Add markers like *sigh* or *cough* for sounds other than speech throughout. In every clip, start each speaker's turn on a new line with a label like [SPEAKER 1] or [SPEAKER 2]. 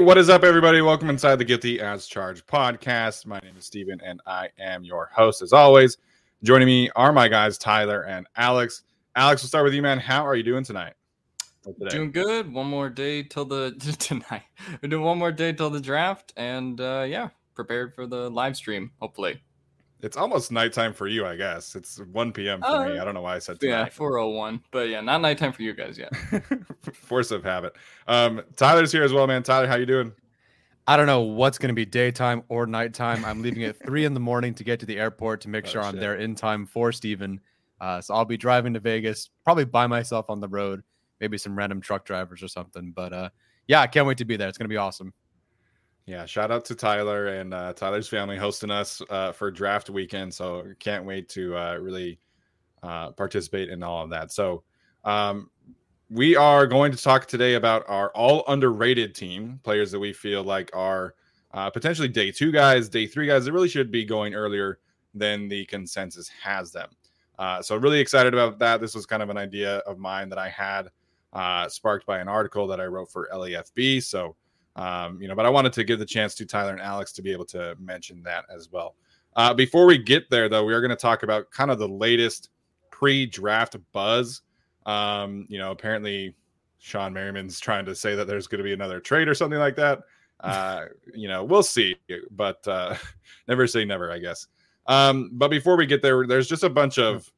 [SPEAKER 1] What is up, everybody? Welcome inside the Guilty as Charged podcast. My name is Steven, and I am your host as always. Joining me are my guys, Tyler and Alex. Alex, we'll start with you, man. How are you doing tonight?
[SPEAKER 2] Doing good. One more day till the *laughs* tonight. We're doing one more day till the draft, and uh, yeah, prepared for the live stream. Hopefully,
[SPEAKER 1] it's almost nighttime for you, I guess. It's 1 p.m. for uh, me. I don't know why I said
[SPEAKER 2] tonight. Yeah, 401. But yeah, not nighttime for you guys yet. *laughs*
[SPEAKER 1] Force of habit. Um, Tyler's here as well, man. Tyler, how you doing?
[SPEAKER 3] I don't know what's going to be daytime or nighttime. I'm leaving at three in the morning to get to the airport to make oh, sure shit. I'm there in time for Steven. Uh, so I'll be driving to Vegas, probably by myself on the road, maybe some random truck drivers or something. But uh, yeah, I can't wait to be there. It's going to be awesome.
[SPEAKER 1] Yeah, shout out to Tyler and uh, Tyler's family hosting us uh, for draft weekend. So can't wait to uh, really uh, participate in all of that. So um, we are going to talk today about our all underrated team players that we feel like are uh, potentially day two guys, day three guys that really should be going earlier than the consensus has them. Uh, so really excited about that. This was kind of an idea of mine that I had sparked by an article that I wrote for LAFB. So um, you know, but I wanted to give the chance to Tyler and Alex to be able to mention that as well. Uh, before we get there, though, we are going to talk about kind of the latest pre-draft buzz. Um, you know, apparently Shawne Merriman's trying to say that there's going to be another trade or something like that. *laughs* Uh, you know, we'll see, but uh, *laughs* never say never, I guess. Um, but before we get there, there's just a bunch of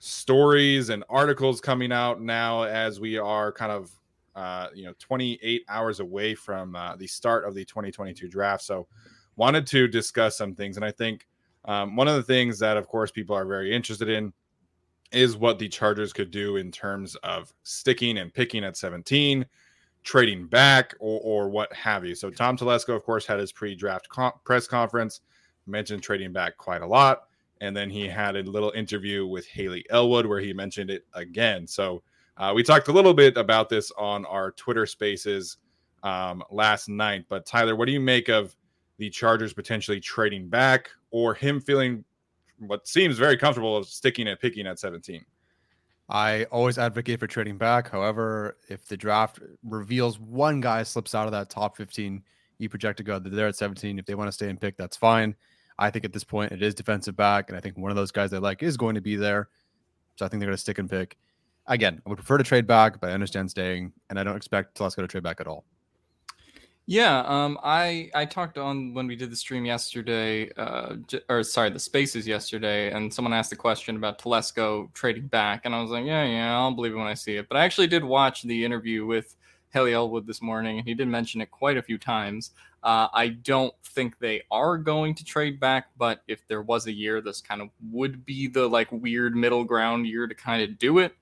[SPEAKER 1] stories and articles coming out now as we are kind of uh, you know 28 hours away from uh, the start of the 2022 draft. So wanted to discuss some things, and I think um, one of the things that, of course, people are very interested in is what the Chargers could do in terms of sticking and picking at 17, trading back, or, or what have you. So Tom Telesco, of course, had his pre-draft com- press conference, mentioned trading back quite a lot. And then he had a little interview with Hayley Elwood where he mentioned it again. So uh, we talked a little bit about this on our Twitter spaces um, last night. But Tyler, what do you make of the Chargers potentially trading back or him feeling what seems very comfortable of sticking and picking at 17?
[SPEAKER 3] I always advocate for trading back. However, if the draft reveals one guy slips out of that top 15, you project to go they're at 17. If they want to stay and pick, that's fine. I think at this point it is defensive back, and I think one of those guys they like is going to be there. So I think they're going to stick and pick. Again, I would prefer to trade back, but I understand staying, and I don't expect Telesco to trade back at all.
[SPEAKER 2] Yeah, um, I I talked on when we did the stream yesterday, uh, or sorry, the spaces yesterday, and someone asked a question about Telesco trading back, and I was like, yeah, yeah, I'll believe it when I see it. But I actually did watch the interview with Hayley Elwood this morning, and he did mention it quite a few times. Uh, I don't think they are going to trade back, but if there was a year, this kind of would be the like weird middle ground year to kind of do it.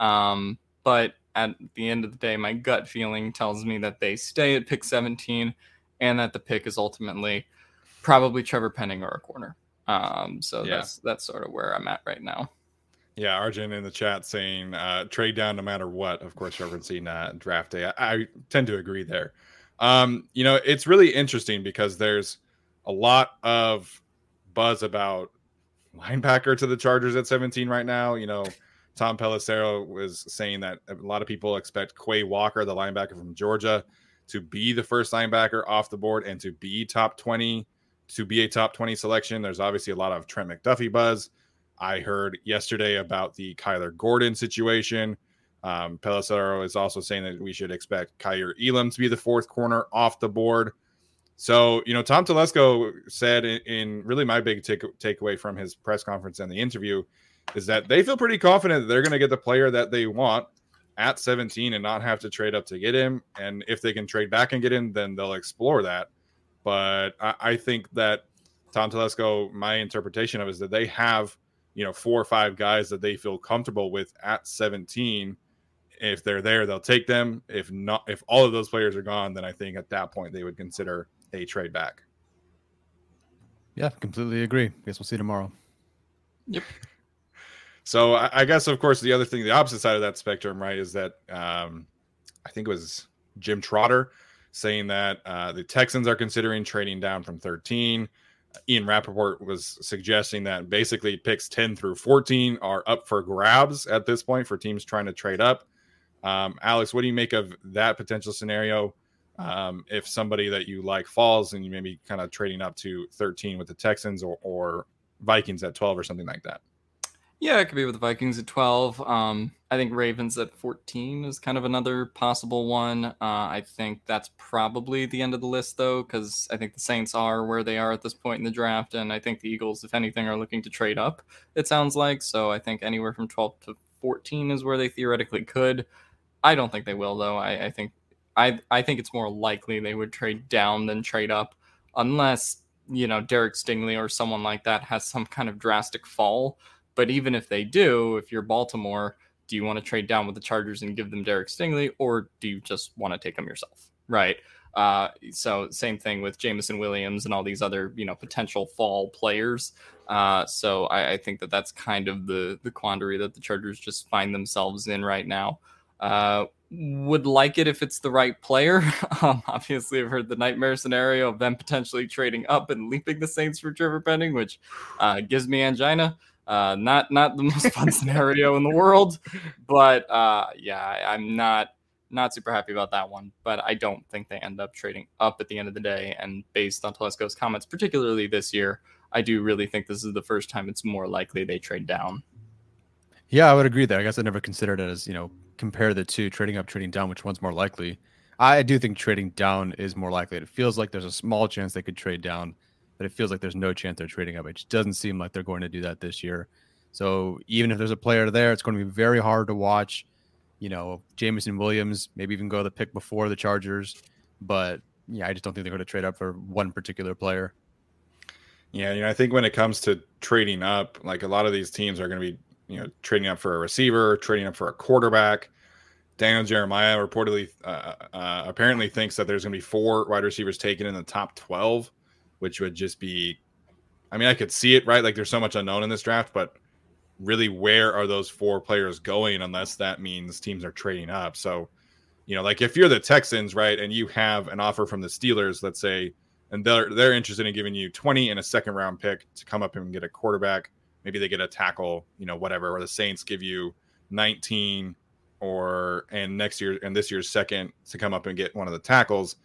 [SPEAKER 2] Um, but at the end of the day, my gut feeling tells me that they stay at pick 17 and that the pick is ultimately probably Trevor Penning or a corner. Um, so yeah. that's that's sort of where I'm at right now.
[SPEAKER 1] Yeah, Arjun in the chat saying uh, trade down no matter what. Of course, referencing uh, draft day. I, I, tend to agree there. Um, you know, it's really interesting because there's a lot of buzz about linebacker to the Chargers at 17 right now. You know, Tom Pelissero was saying that a lot of people expect Quay Walker, the linebacker from Georgia, to be the first linebacker off the board and to be top 20, to be a top 20 selection. There's obviously a lot of Trent McDuffie buzz. I heard yesterday about the Kyler Gordon situation. Um, Pelissero is also saying that we should expect Kaiir Elam to be the fourth corner off the board. So, you know, Tom Telesco said in, in really my big take, takeaway from his press conference and the interview is that they feel pretty confident that they're going to get the player that they want at 17 and not have to trade up to get him. And if they can trade back and get him, then they'll explore that. But I, I think that Tom Telesco, my interpretation of is that they have, you know, four or five guys that they feel comfortable with at 17. If they're there, they'll take them. If not, if all of those players are gone, then I think at that point they would consider a trade back.
[SPEAKER 3] Yeah, completely agree. Guess we'll see tomorrow.
[SPEAKER 2] Yep.
[SPEAKER 1] So I, I, guess, of course, the other thing, the opposite side of that spectrum, right, is that um, I think it was Jim Trotter saying that uh, the Texans are considering trading down from 13. Ian Rapoport was suggesting that basically picks 10 through 14 are up for grabs at this point for teams trying to trade up. Um, Alex, what do you make of that potential scenario? Um, if somebody that you like falls and you maybe kind of trading up to 13 with the Texans or, or Vikings at 12 or something like that?
[SPEAKER 2] Yeah, it could be with the Vikings at 12. Um, I think Ravens at 14 is kind of another possible one. Uh, I think that's probably the end of the list, though, because I think the Saints are where they are at this point in the draft. And I think the Eagles, if anything, are looking to trade up, it sounds like. So I think anywhere from 12 to 14 is where they theoretically could. I don't think they will, though. I, I think. I, I think it's more likely they would trade down than trade up, unless you know Derek Stingley or someone like that has some kind of drastic fall but even if they do, if you're Baltimore, do you want to trade down with the Chargers and give them Derek Stingley, or do you just want to take them yourself? Right. Uh, so same thing with Jameson Williams and all these other you know potential fall players. Uh, so I, I, think that that's kind of the the quandary that the Chargers just find themselves in right now. Uh, would like it if it's the right player. *laughs* Um, obviously, I've heard the nightmare scenario of them potentially trading up and leaping the Saints for Trevor Penning, which uh, gives me angina. Uh, not not the *laughs* most fun scenario in the world, but uh, yeah, I, I'm not not super happy about that one. But I don't think they end up trading up at the end of the day. And based on Telesco's comments, particularly this year, I do really think this is the first time it's more likely they trade down.
[SPEAKER 3] Yeah, I would agree there. I guess I never considered it as you know compare the two, trading up, trading down, which one's more likely. I do think trading down is more likely. It feels like there's a small chance they could trade down but it feels like there's no chance they're trading up. It just doesn't seem like they're going to do that this year. So even if there's a player there, it's going to be very hard to watch. You know, Jameson Williams, maybe even go the pick before the Chargers. But yeah, I just don't think they're going to trade up for one particular player.
[SPEAKER 1] Yeah, you know, I think when it comes to trading up, like a lot of these teams are going to be, you know, trading up for a receiver, trading up for a quarterback. Daniel Jeremiah reportedly, uh, uh, apparently thinks that there's going to be four wide receivers taken in the top 12 which would just be I mean, I could see it, right? Like there's so much unknown in this draft, but really where are those four players going unless that means teams are trading up. So, you know, like if you're the Texans, right, and you have an offer from the Steelers, let's say, and they're they're interested in giving you 20 and a second round pick to come up and get a quarterback, maybe they get a tackle, you know, whatever, or the Saints give you 19 or and next year and this year's second to come up and get one of the tackles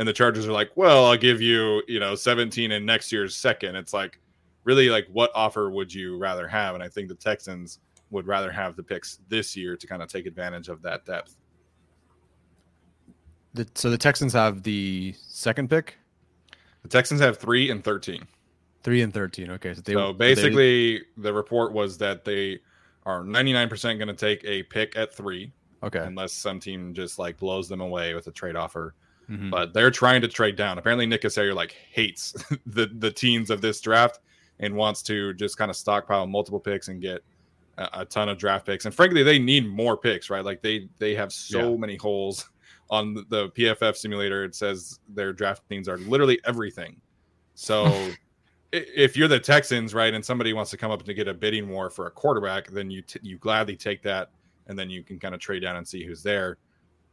[SPEAKER 1] and the Chargers are like, well, I'll give you, you know, 17 in next year's second. It's like, really, like, what offer would you rather have? And I think the Texans would rather have the picks this year to kind of take advantage of that depth.
[SPEAKER 3] The, so the Texans have the second pick.
[SPEAKER 1] The Texans have three and thirteen.
[SPEAKER 3] Three and thirteen. Okay,
[SPEAKER 1] so they so basically they, the report was that they are ninety nine percent going to take a pick at three.
[SPEAKER 3] Okay,
[SPEAKER 1] unless some team just like blows them away with a trade offer. Mm-hmm. But they're trying to trade down. Apparently, Nick Caserio like hates *laughs* the the teens of this draft and wants to just kind of stockpile multiple picks and get a, a, ton of draft picks. And frankly, they need more picks, right? Like they they have so yeah. many holes *laughs* on the PFF simulator, it says their draft teams are literally everything. So *laughs* if you're the Texans, right, and somebody wants to come up to get a bidding war for a quarterback, then you t- you gladly take that, and then you can kind of trade down and see who's there.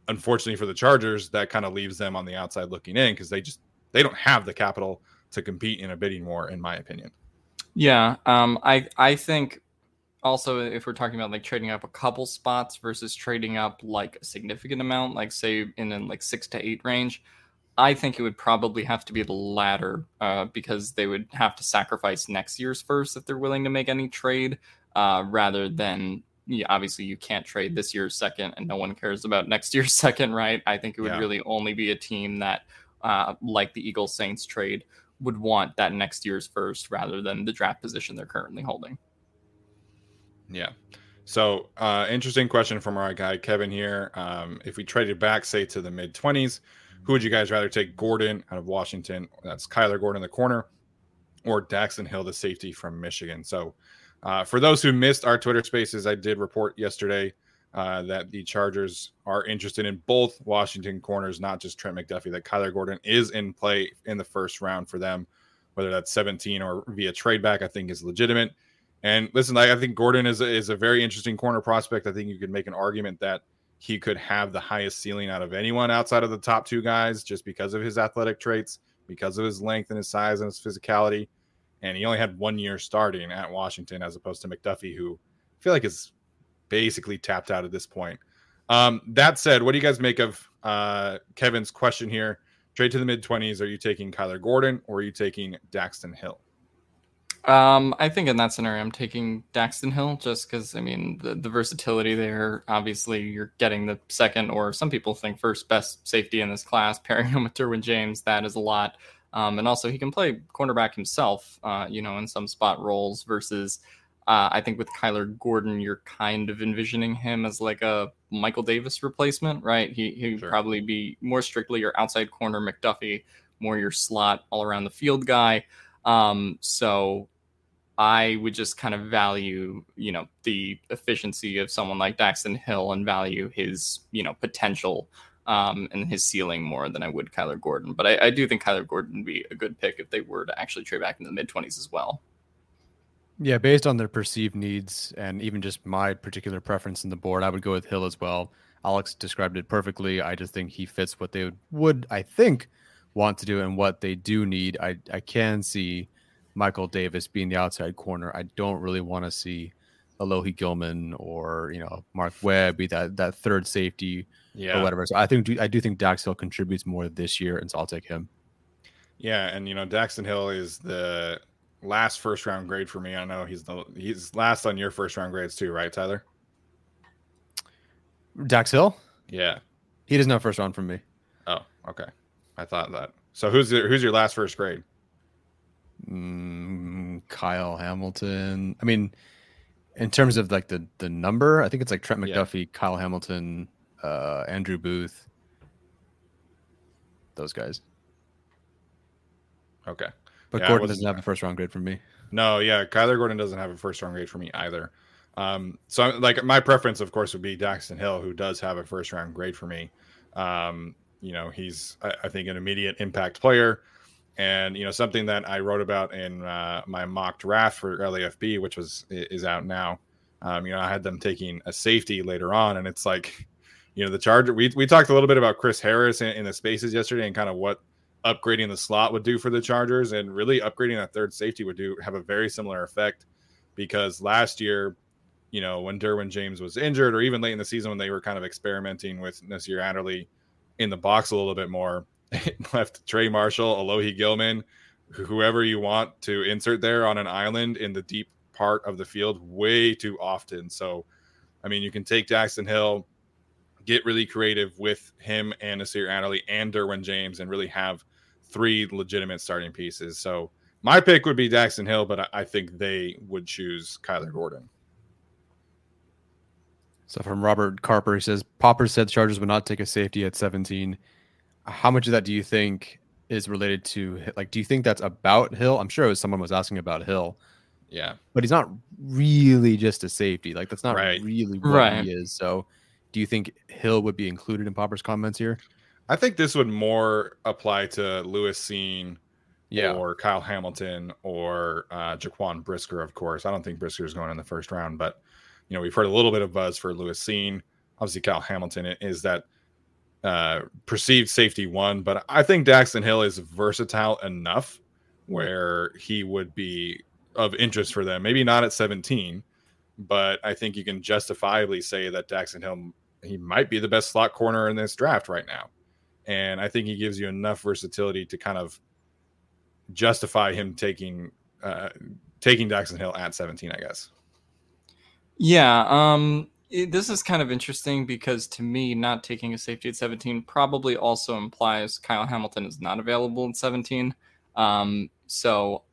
[SPEAKER 1] Unfortunately for the Chargers, that kind of leaves them on the outside looking in because they just they don't have the capital to compete in a bidding war, in my opinion.
[SPEAKER 2] Yeah, um, I I think also if we're talking about like trading up a couple spots versus trading up like a significant amount like say in a like six to eight range i think it would probably have to be the latter uh, because they would have to sacrifice next year's first if they're willing to make any trade uh, rather than yeah, obviously you can't trade this year's second and no one cares about next year's *laughs* second right i think it would yeah. really only be a team that uh, like the eagles saints trade would want that next year's first rather than the draft position they're currently holding
[SPEAKER 1] yeah. So, uh, interesting question from our guy Kevin here. Um, if we traded back, say to the mid 20s, who would you guys rather take? Gordon out of Washington, that's Kyler Gordon in the corner, or Daxton Hill, the safety from Michigan? So, uh, for those who missed our Twitter spaces, I did report yesterday uh, that the Chargers are interested in both Washington corners, not just Trent McDuffie, that Kyler Gordon is in play in the first round for them, whether that's 17 or via trade back, I think is legitimate. And listen, I, I think Gordon is a, is a very interesting corner prospect. I think you could make an argument that he could have the highest ceiling out of anyone outside of the top two guys just because of his athletic traits, because of his length and his size and his physicality. And he only had one year starting at Washington as opposed to McDuffie, who I feel like is basically tapped out at this point. Um, that said, what do you guys make of uh, Kevin's question here? Trade to the mid 20s. Are you taking Kyler Gordon or are you taking Daxton Hill?
[SPEAKER 2] Um, I think in that scenario, I'm taking Daxton Hill just because I mean the, the versatility there. Obviously, you're getting the second, or some people think first best safety in this class, pairing him with Derwin James. That is a lot. Um, and also, he can play cornerback himself, uh, you know, in some spot roles. Versus, uh, I think with Kyler Gordon, you're kind of envisioning him as like a Michael Davis replacement, right? He he'd sure. probably be more strictly your outside corner McDuffie, more your slot all around the field guy. Um, so I would just kind of value, you know, the efficiency of someone like Daxton Hill and value his, you know, potential um, and his ceiling more than I would Kyler Gordon. But I, I, do think Kyler Gordon would be a good pick if they were to actually trade back in the mid 20s as well.
[SPEAKER 3] Yeah, based on their perceived needs and even just my particular preference in the board, I would go with Hill as well. Alex described it perfectly. I just think he fits what they would, would I think, want to do and what they do need. I, I can see Michael Davis being the outside corner. I don't really want to see Alohi Gilman or you know Mark Webb be that that third safety yeah. or whatever. So I think I do think Dax Hill contributes more this year, and so I'll take him.
[SPEAKER 1] Yeah, and you know Daxton Hill is the last first round grade for me. I know he's the he's last on your first round grades too, right, Tyler?
[SPEAKER 3] Dax Hill?
[SPEAKER 1] Yeah.
[SPEAKER 3] He doesn't have first round from me.
[SPEAKER 1] Oh, okay. I thought that. So who's your, who's your last first grade?
[SPEAKER 3] mm, Kyle Hamilton. I mean, in terms of like the the number, I think it's like Trent McDuffie, yeah. Kyle Hamilton, uh, Andrew Booth, those guys.
[SPEAKER 1] Okay,
[SPEAKER 3] but yeah, Gordon doesn't have a first round grade for me.
[SPEAKER 1] No, yeah, Kyler Gordon doesn't have a first round grade for me either. Um, so like my preference, of course, would be Daxton Hill, who does have a first round grade for me. Um, you know, he's I, I think an immediate impact player. And you know something that I wrote about in uh, my mock draft for LAFB, which was is out now. Um, you know, I had them taking a safety later on, and it's like, you know, the Charger. We we talked a little bit about Chris Harris in, in the spaces yesterday, and kind of what upgrading the slot would do for the Chargers, and really upgrading that third safety would do have a very similar effect. Because last year, you know, when Derwin James was injured, or even late in the season when they were kind of experimenting with Nasir Adderley in the box a little bit more, *laughs* left Trey Marshall, Alohi Gilman, whoever you want to insert there on an island in the deep part of the field way too often. So, I mean, you can take Daxton Hill, get really creative with him and Nasir Adderley and Derwin James, and really have three legitimate starting pieces. So, my pick would be Daxton Hill, but I, I think they would choose Kyler Gordon.
[SPEAKER 3] So from Robert Carper, he says Popper said the Chargers would not take a safety at 17. How much of that do you think is related to like? Do you think that's about Hill? I'm sure it was someone was asking about Hill.
[SPEAKER 1] Yeah,
[SPEAKER 3] but he's not really just a safety. Like that's not right. really what right. he is. So, do you think Hill would be included in Popper's comments here?
[SPEAKER 1] I think this would more apply to Lewis Cine, yeah. or Kyle Hamilton, or uh, Jaquan Brisker. Of course, I don't think Brisker is going in the first round, but you know, we've heard a little bit of buzz for Lewis Cine. Obviously, Kyle Hamilton is that uh, perceived safety one, but I think Daxton Hill is versatile enough where he would be of interest for them. Maybe not at 17, but I think you can justifiably say that Daxton Hill he might be the best slot corner in this draft right now. And I think he gives you enough versatility to kind of justify him taking uh, taking Daxton Hill at 17, I guess.
[SPEAKER 2] Yeah, um, it, this is kind of interesting because to me, not taking a safety at 17 probably also implies Kyle Hamilton is not available at 17. Um, so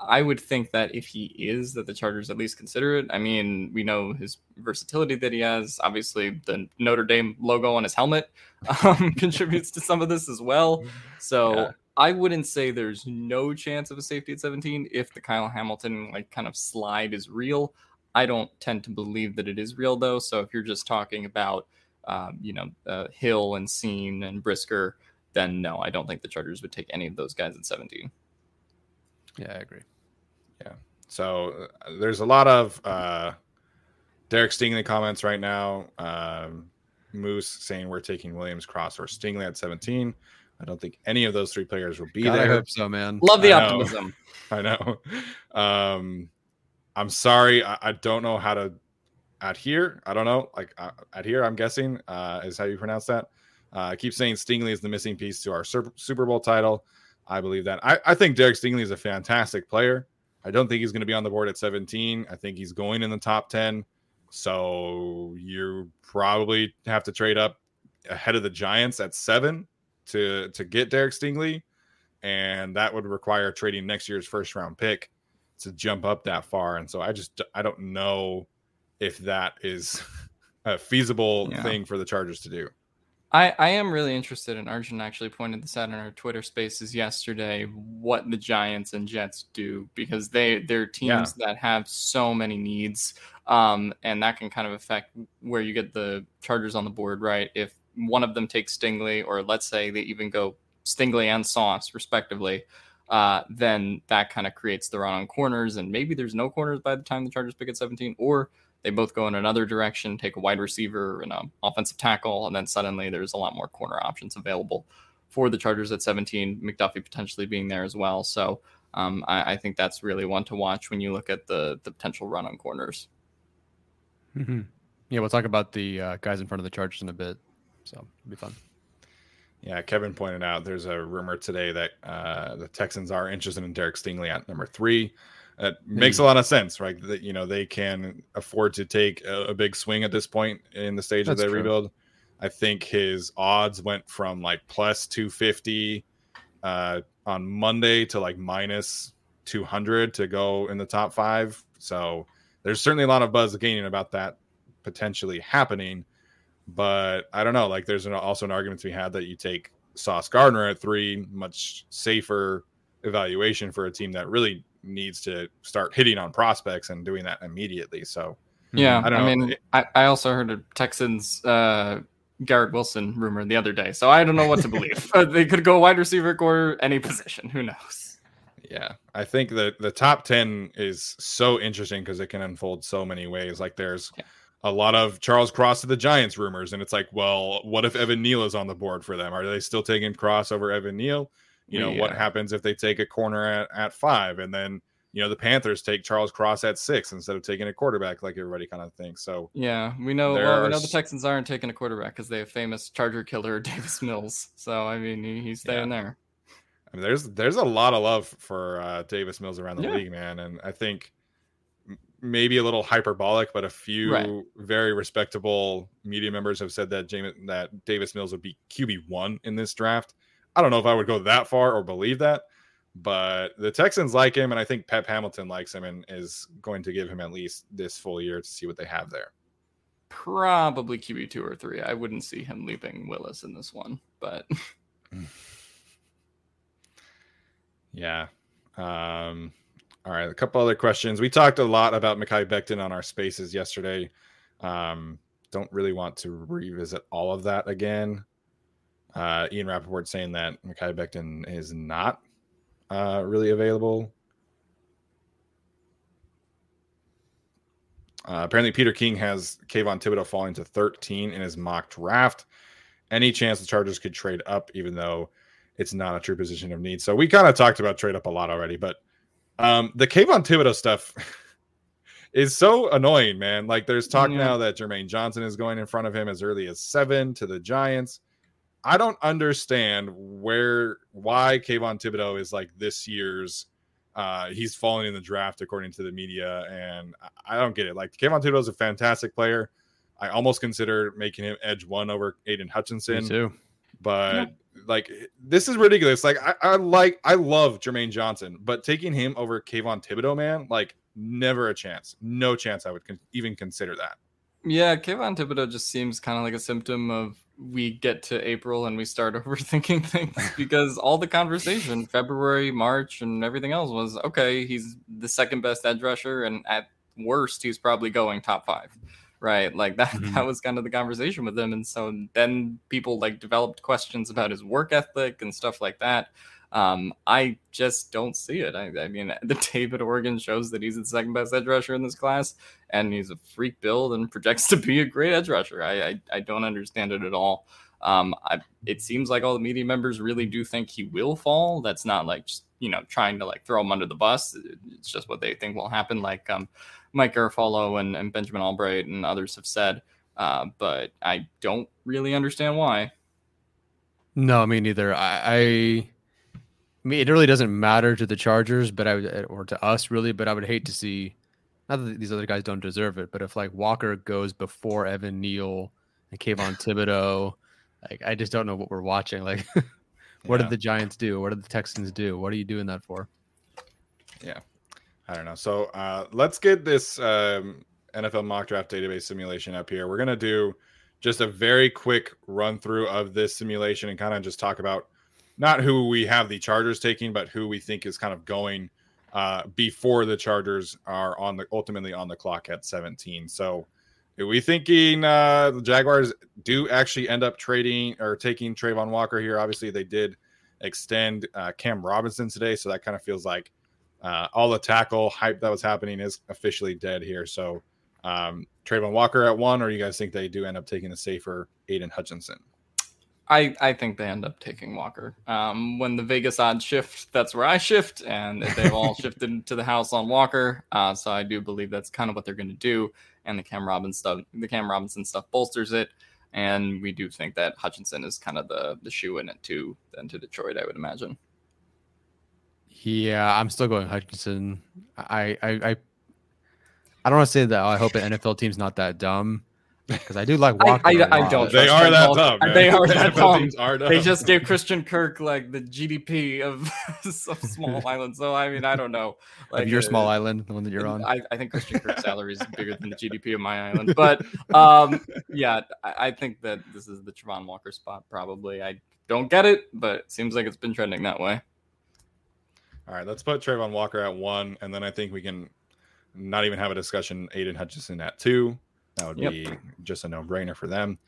[SPEAKER 2] I would think that if he is, that the Chargers at least consider it. I mean, we know his versatility that he has. Obviously, the Notre Dame logo on his helmet *laughs* um, contributes to some of this as well. So yeah. I wouldn't say there's no chance of a safety at 17 if the Kyle Hamilton like kind of slide is real. I don't tend to believe that it is real though. So if you're just talking about, um, you know, uh, Hill and Cine and Brisker, then no, I don't think the Chargers would take any of those guys at 17.
[SPEAKER 3] Yeah, I agree.
[SPEAKER 1] Yeah. So uh, there's a lot of uh, Derek Stingley comments right now. Um, Moose saying we're taking Williams, Cross, or Stingley at 17. I don't think any of those three players will be God, there. I
[SPEAKER 3] hope so, man.
[SPEAKER 2] Love the I optimism.
[SPEAKER 1] Know. *laughs* I know. Um, I'm sorry, I, I, don't know how to adhere. I don't know, like uh, adhere. I'm guessing uh, is how you pronounce that. Uh, I keep saying Stingley is the missing piece to our Super Bowl title. I believe that. I, I think Derek Stingley is a fantastic player. I don't think he's going to be on the board at 17. I think he's going in the top 10. So you probably have to trade up ahead of the Giants at seven to to get Derek Stingley, and that would require trading next year's first round pick to jump up that far. And so I just I don't know if that is *laughs* a feasible yeah. thing for the Chargers to do.
[SPEAKER 2] I, I am really interested, and Arjun actually pointed this out in our Twitter spaces yesterday, what the Giants and Jets do because they they're teams yeah. that have so many needs, um, and that can kind of affect where you get the Chargers on the board, right? If one of them takes Stingley, or let's say they even go Stingley and Sauce respectively, uh, then that kind of creates the run on corners. And maybe there's no corners by the time the Chargers pick at 17, or they both go in another direction, take a wide receiver and an offensive tackle, and then suddenly there's a lot more corner options available for the Chargers at 17. McDuffie potentially being there as well. So um, I, I, think that's really one to watch when you look at the the potential run on corners.
[SPEAKER 3] Mm-hmm. Yeah, we'll talk about the uh, guys in front of the Chargers in a bit, so it'll be fun.
[SPEAKER 1] Yeah, Kevin pointed out there's a rumor today that uh, the Texans are interested in Derek Stingley at number three. It mm-hmm. makes a lot of sense, right? That you know they can afford to take a, a big swing at this point in the stage That's of their true. rebuild. I think his odds went from like plus 250 uh, on Monday to like minus 200 to go in the top five. So there's certainly a lot of buzz gaining about that potentially happening. But I don't know. Like, there's an, also an argument to be had that you take Sauce Gardner at three, much safer evaluation for a team that really needs to start hitting on prospects and doing that immediately. So,
[SPEAKER 2] yeah, I, I mean, I, I also heard a Texans uh, Garrett Wilson rumor the other day, so I don't know what to believe. *laughs* they could go wide receiver or any position. Who knows?
[SPEAKER 1] Yeah, I think that the top ten is so interesting because it can unfold so many ways. Like, there's yeah a lot of Charles Cross to the Giants rumors, and it's like, well, what if Evan Neal is on the board for them? Are they still taking Cross over Evan Neal? You know, yeah. what happens if they take a corner at, at five, and then you know the Panthers take Charles Cross at six instead of taking a quarterback, like everybody kind of thinks. So
[SPEAKER 2] yeah, we know. Well, we know the Texans aren't taking a quarterback because they have famous Charger killer *laughs* Davis Mills. So I mean, he, he's staying yeah. there.
[SPEAKER 1] I mean, there's there's a lot of love for uh, Davis Mills around the yeah. league, man, and I think maybe a little hyperbolic, but a few
[SPEAKER 2] Right.
[SPEAKER 1] very respectable media members have said that James that Davis Mills would be QB one in this draft. I don't know if I would go that far or believe that, but the Texans like him, and I think Pep Hamilton likes him and is going to give him at least this full year to see what they have there.
[SPEAKER 2] Probably QB two or three. I wouldn't see him leaving Willis in this one, but *laughs*
[SPEAKER 1] Yeah. Um, all right. A couple other questions. We talked a lot about Mekhi Becton on our spaces yesterday. Um, don't really want to revisit all of that again. Uh, Ian Rapoport saying that Mekhi Becton is not uh, really available. Uh, apparently, Peter King has Kayvon Thibodeaux falling to 13 in his mock draft. Any chance the Chargers could trade up, even though it's not a true position of need. So we kind of talked about trade up a lot already, but um, the Kayvon Thibodeaux stuff *laughs* is so annoying, man. Like there's talk
[SPEAKER 2] Yeah.
[SPEAKER 1] now that Jermaine Johnson is going in front of him as early as seven to the Giants. I don't understand where why Kayvon Thibodeaux is like this year's. Uh, he's falling in the draft according to the media, and I- I don't get it. Like Kayvon Thibodeaux is a fantastic player. I almost consider making him edge one over Aidan
[SPEAKER 3] Me
[SPEAKER 1] Hutchinson
[SPEAKER 3] too.
[SPEAKER 1] but like this is ridiculous. Like I, I like I love Jermaine Johnson, but taking him over Kayvon Thibodeaux, man, like never a chance. No chance I would con- even consider that.
[SPEAKER 2] yeah, Kayvon Thibodeaux just seems kind of like a symptom of we get to April and we start *laughs* overthinking things *laughs* because all the conversation February, March, and everything else was okay. He's the second best edge rusher, and at worst, he's probably going top five. Right, like that. *laughs*
[SPEAKER 1] Mm-hmm.
[SPEAKER 3] Mhm.
[SPEAKER 2] That was kind of the conversation with him, and so then people like developed questions about his work ethic and stuff like that. Um, I just don't see it. I, I mean, *laughs* the tape at Oregon shows that he's the second best edge rusher in this class, and he's a freak build and *laughs* projects to be a great edge rusher. I I, I don't understand it at all. Um, I, it seems like all the media members really do think he will fall. That's not like just, you know trying to like throw him under the bus. It's just what they think will happen. Like um, Mike Garafolo and, and Benjamin Allbright and others have said. Uh, but I don't really understand why.
[SPEAKER 3] No, me neither. I, I, I mean, it really doesn't matter to the Chargers, but I or to us really, but I would hate to see. Not that these other guys don't deserve it, but if like Walker goes before Evan Neal and Kayvon Thibodeaux, like I just don't know what we're watching. Like, *laughs* what
[SPEAKER 1] Yeah.
[SPEAKER 3] did the Giants do? What did the Texans do? What are you doing that for? Yeah.
[SPEAKER 1] I don't know. So uh, let's get this um, NFL mock draft database simulation up here. We're gonna do just a very quick run through of this simulation and kind of just talk about not who we have the Chargers taking, but who we think is kind of going uh, before the Chargers are on the ultimately on the clock at 17. So are we thinking uh, the Jaguars do actually end up trading or taking Travon Walker here? Obviously, they did extend uh, Cam Robinson today, so that kind of feels like uh, all the tackle hype that was happening is officially dead here. So um, Travon Walker at one, or you guys think they do end up taking the safer Aidan Hutchinson?
[SPEAKER 2] I, I think they end up taking Walker. Um, when the Vegas odds shift, that's where I shift, and *laughs* they've all shifted to the house on Walker. Uh, so I do believe that's kind of what they're going to do. And the Cam Robinson stuff, the Cam Robinson stuff bolsters it. And we do think that Hutchinson is kind of the the shoe in it too. Then to Detroit, I would imagine.
[SPEAKER 3] Yeah, I'm still going Hutchinson. I, I, I, I don't want to say that. I hope an NFL team's not that dumb because I do like
[SPEAKER 2] I-
[SPEAKER 3] Walker.
[SPEAKER 2] I-
[SPEAKER 3] a
[SPEAKER 2] I
[SPEAKER 3] lot.
[SPEAKER 2] don't
[SPEAKER 1] They are that
[SPEAKER 2] all.
[SPEAKER 1] dumb.
[SPEAKER 2] They are *laughs* that dumb.
[SPEAKER 1] teams are dumb.
[SPEAKER 2] They just gave Christian Kirk like the GDP of *laughs* some small *laughs* island. So I mean, I don't know. Like
[SPEAKER 3] of your
[SPEAKER 2] uh,
[SPEAKER 3] small island, the one that you're on.
[SPEAKER 2] I, I think Christian Kirk's salary is bigger than the GDP of my island. But um, yeah, I, I think that this is the Travon Walker spot. Probably. I don't get it, but it seems like it's been trending that way.
[SPEAKER 1] All right, let's put Travon Walker at one, and then I think we can not even have a discussion. Aidan Hutchinson at two. That would
[SPEAKER 2] Yep.
[SPEAKER 1] be just a no-brainer for them.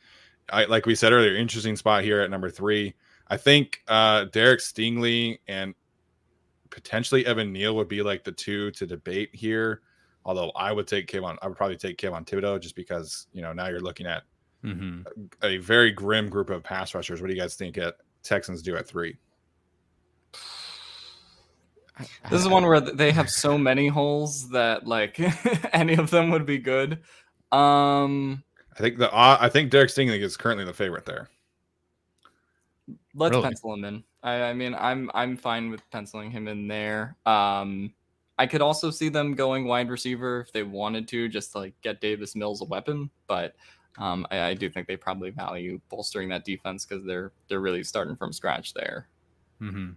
[SPEAKER 1] I like we said earlier, interesting spot here at number three. I think uh Derek Stingley and potentially Evan Neal would be like the two to debate here. Although I would take Kayvon, I would probably take Kayvon Thibodeaux just because you know now you're looking at
[SPEAKER 3] hmm
[SPEAKER 1] a very grim group of pass rushers. What do you guys think at Texans do at three?
[SPEAKER 2] This is one where they have so many holes that like *laughs* any of them would be good. Um,
[SPEAKER 1] I think the uh, I think Derek Stingley is currently the favorite there.
[SPEAKER 2] let's
[SPEAKER 3] Really?
[SPEAKER 2] pencil him in. I, I mean, I'm I'm fine with penciling him in there. Um, I could also see them going wide receiver if they wanted to, just to like get Davis Mills a weapon. But um, I, I, do think they probably value bolstering that defense because they're they're really starting from scratch there.
[SPEAKER 3] Mm-hmm.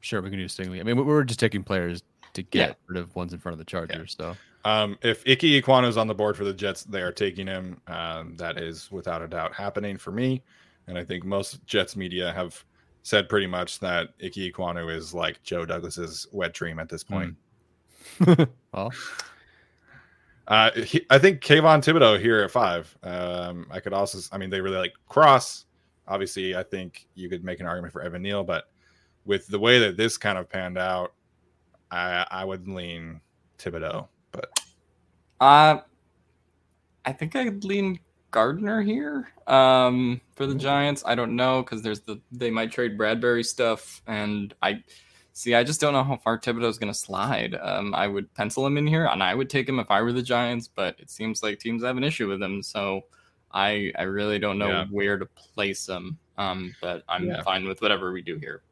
[SPEAKER 3] Sure, we can do Stingley. I mean, we're just taking players to get yeah. rid of ones in front of the Chargers. Yeah. So,
[SPEAKER 1] um, if Ekwonu is on the board for the Jets, they are taking him. Um, that is without a doubt happening for me, and I think most Jets media have said pretty much that Ike Ekwonu is like Joe Douglas's wet dream at this point. Mm. *laughs* well, uh, he, I think Kayvon Thibodeaux here at five. Um, I could also, I mean, they really like Cross. Obviously, I think you could make an argument for Evan Neal, but with the way that this kind of panned out, I, I would lean Thibodeaux. But
[SPEAKER 2] uh, I think I'd lean Gardner here um, for the Giants. I don't know because there's the they might trade Bradberry stuff, and I See, I just don't know how far Thibodeaux is going to slide. Um, I would pencil him in here, and I would take him if I were the Giants, but it seems like teams have an issue with him. So I I really don't know yeah. where to place him. Um, but I'm yeah. fine with whatever we do here.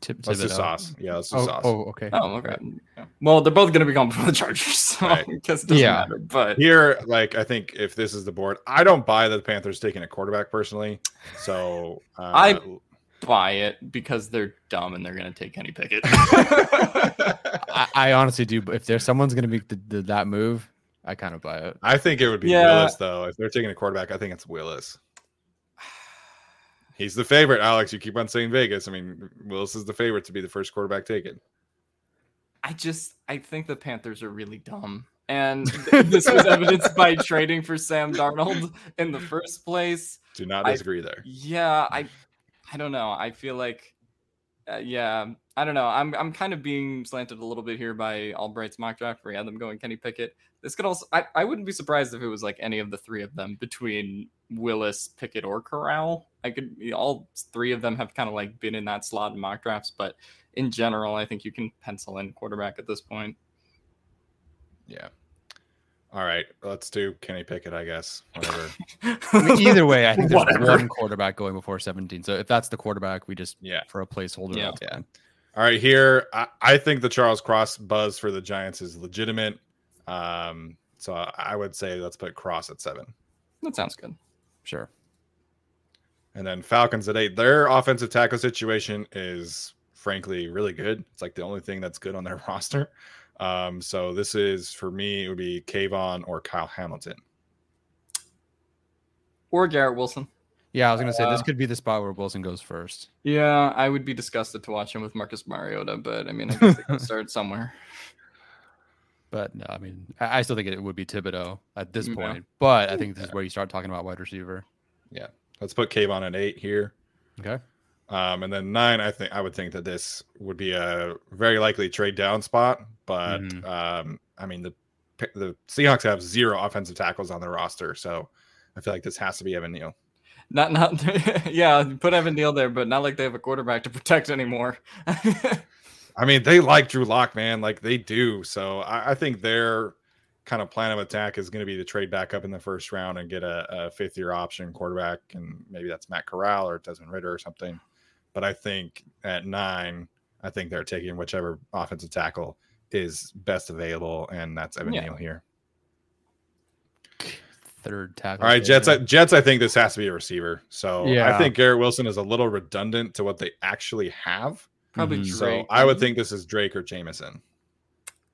[SPEAKER 1] Tip, let's do sauce. Yeah, let's do oh, sauce.
[SPEAKER 3] Oh, okay.
[SPEAKER 2] Oh, okay. Yeah. Well, they're both going to be gone for the *laughs* Chargers, so right. I guess it doesn't yeah. matter. But
[SPEAKER 1] here, like, I think if this is the board, I don't buy that the Panthers taking a quarterback personally. So
[SPEAKER 2] uh, I buy it because they're dumb and they're going to take Kenny Pickett. *laughs* *laughs*
[SPEAKER 3] I, I, honestly do. But If there's someone's going to make the, the, that move, I kind of buy it.
[SPEAKER 1] I think it would be yeah. Willis though. If they're taking a quarterback, I think it's Willis. He's the favorite, Alex. You keep on saying Vegas. I mean, Willis is the favorite to be the first quarterback taken.
[SPEAKER 2] I just I think the Panthers are really dumb. And this was evidenced by trading for Sam Darnold in the first place.
[SPEAKER 1] Do not disagree
[SPEAKER 2] I,
[SPEAKER 1] there.
[SPEAKER 2] Yeah, I I don't know. I feel like, uh, yeah, I don't know. I'm I'm kind of being slanted a little bit here by Allbright's mock draft where he had them going Kenny Pickett. This could also, I, I wouldn't be surprised if it was like any of the three of them between Willis, Pickett, or Corral. I could, all three of them have kind of like been in that slot in mock drafts, but in general, I think you can pencil in quarterback at this point.
[SPEAKER 1] Yeah. All right, let's do Kenny Pickett, I guess. Whatever. *laughs*
[SPEAKER 3] I mean, either way, I think there's Whatever. one quarterback going before 17. So if that's the quarterback, we just
[SPEAKER 1] yeah
[SPEAKER 3] for a placeholder.
[SPEAKER 1] Yeah. yeah. All right, here I, I, think the Charles Cross buzz for the Giants is legitimate. Um, so I would say let's put Cross at seven.
[SPEAKER 2] That sounds good.
[SPEAKER 3] Sure.
[SPEAKER 1] And then Falcons at eight. Their offensive tackle situation is frankly really good. It's like the only thing that's good on their *laughs* roster. Um, so this is for me, it would be Kayvon or Kyle Hamilton.
[SPEAKER 2] Or Garrett Wilson.
[SPEAKER 3] Yeah, I was gonna say uh, this could be the spot where Wilson goes first.
[SPEAKER 2] Yeah, I would be disgusted to watch him with Marcus Mariota, but I mean, I guess they can *laughs* start somewhere.
[SPEAKER 3] But no, I mean, I, still think it would be Thibodeaux at this point. But I think this is where you start talking about wide receiver.
[SPEAKER 1] Yeah, let's put Kayvon at eight here.
[SPEAKER 3] Okay.
[SPEAKER 1] Um, and then nine, I think I would think that this would be a very likely trade down spot. But mm-hmm. um, I mean, the the Seahawks have zero offensive tackles on their roster, so I feel like this has to be Evan Neal.
[SPEAKER 2] Not not *laughs* yeah, put Evan Neal there, but not like they have a quarterback to protect anymore. *laughs*
[SPEAKER 1] I mean, they like Drew Lock, man, like they do. So I, I think their kind of plan of attack is going to be to trade back up in the first round and get a, a fifth year option quarterback, and maybe that's Matt Corral or Desmond Ridder or something. But I think at nine, I think they're taking whichever offensive tackle is best available, and that's Evan yeah. Neal here.
[SPEAKER 3] Third tackle.
[SPEAKER 1] All right, Jets. I, Jets. I think this has to be a receiver. So yeah. I think Garrett Wilson is a little redundant to what they actually have.
[SPEAKER 2] Probably mm-hmm.
[SPEAKER 1] So I would think this is Drake or Jameson.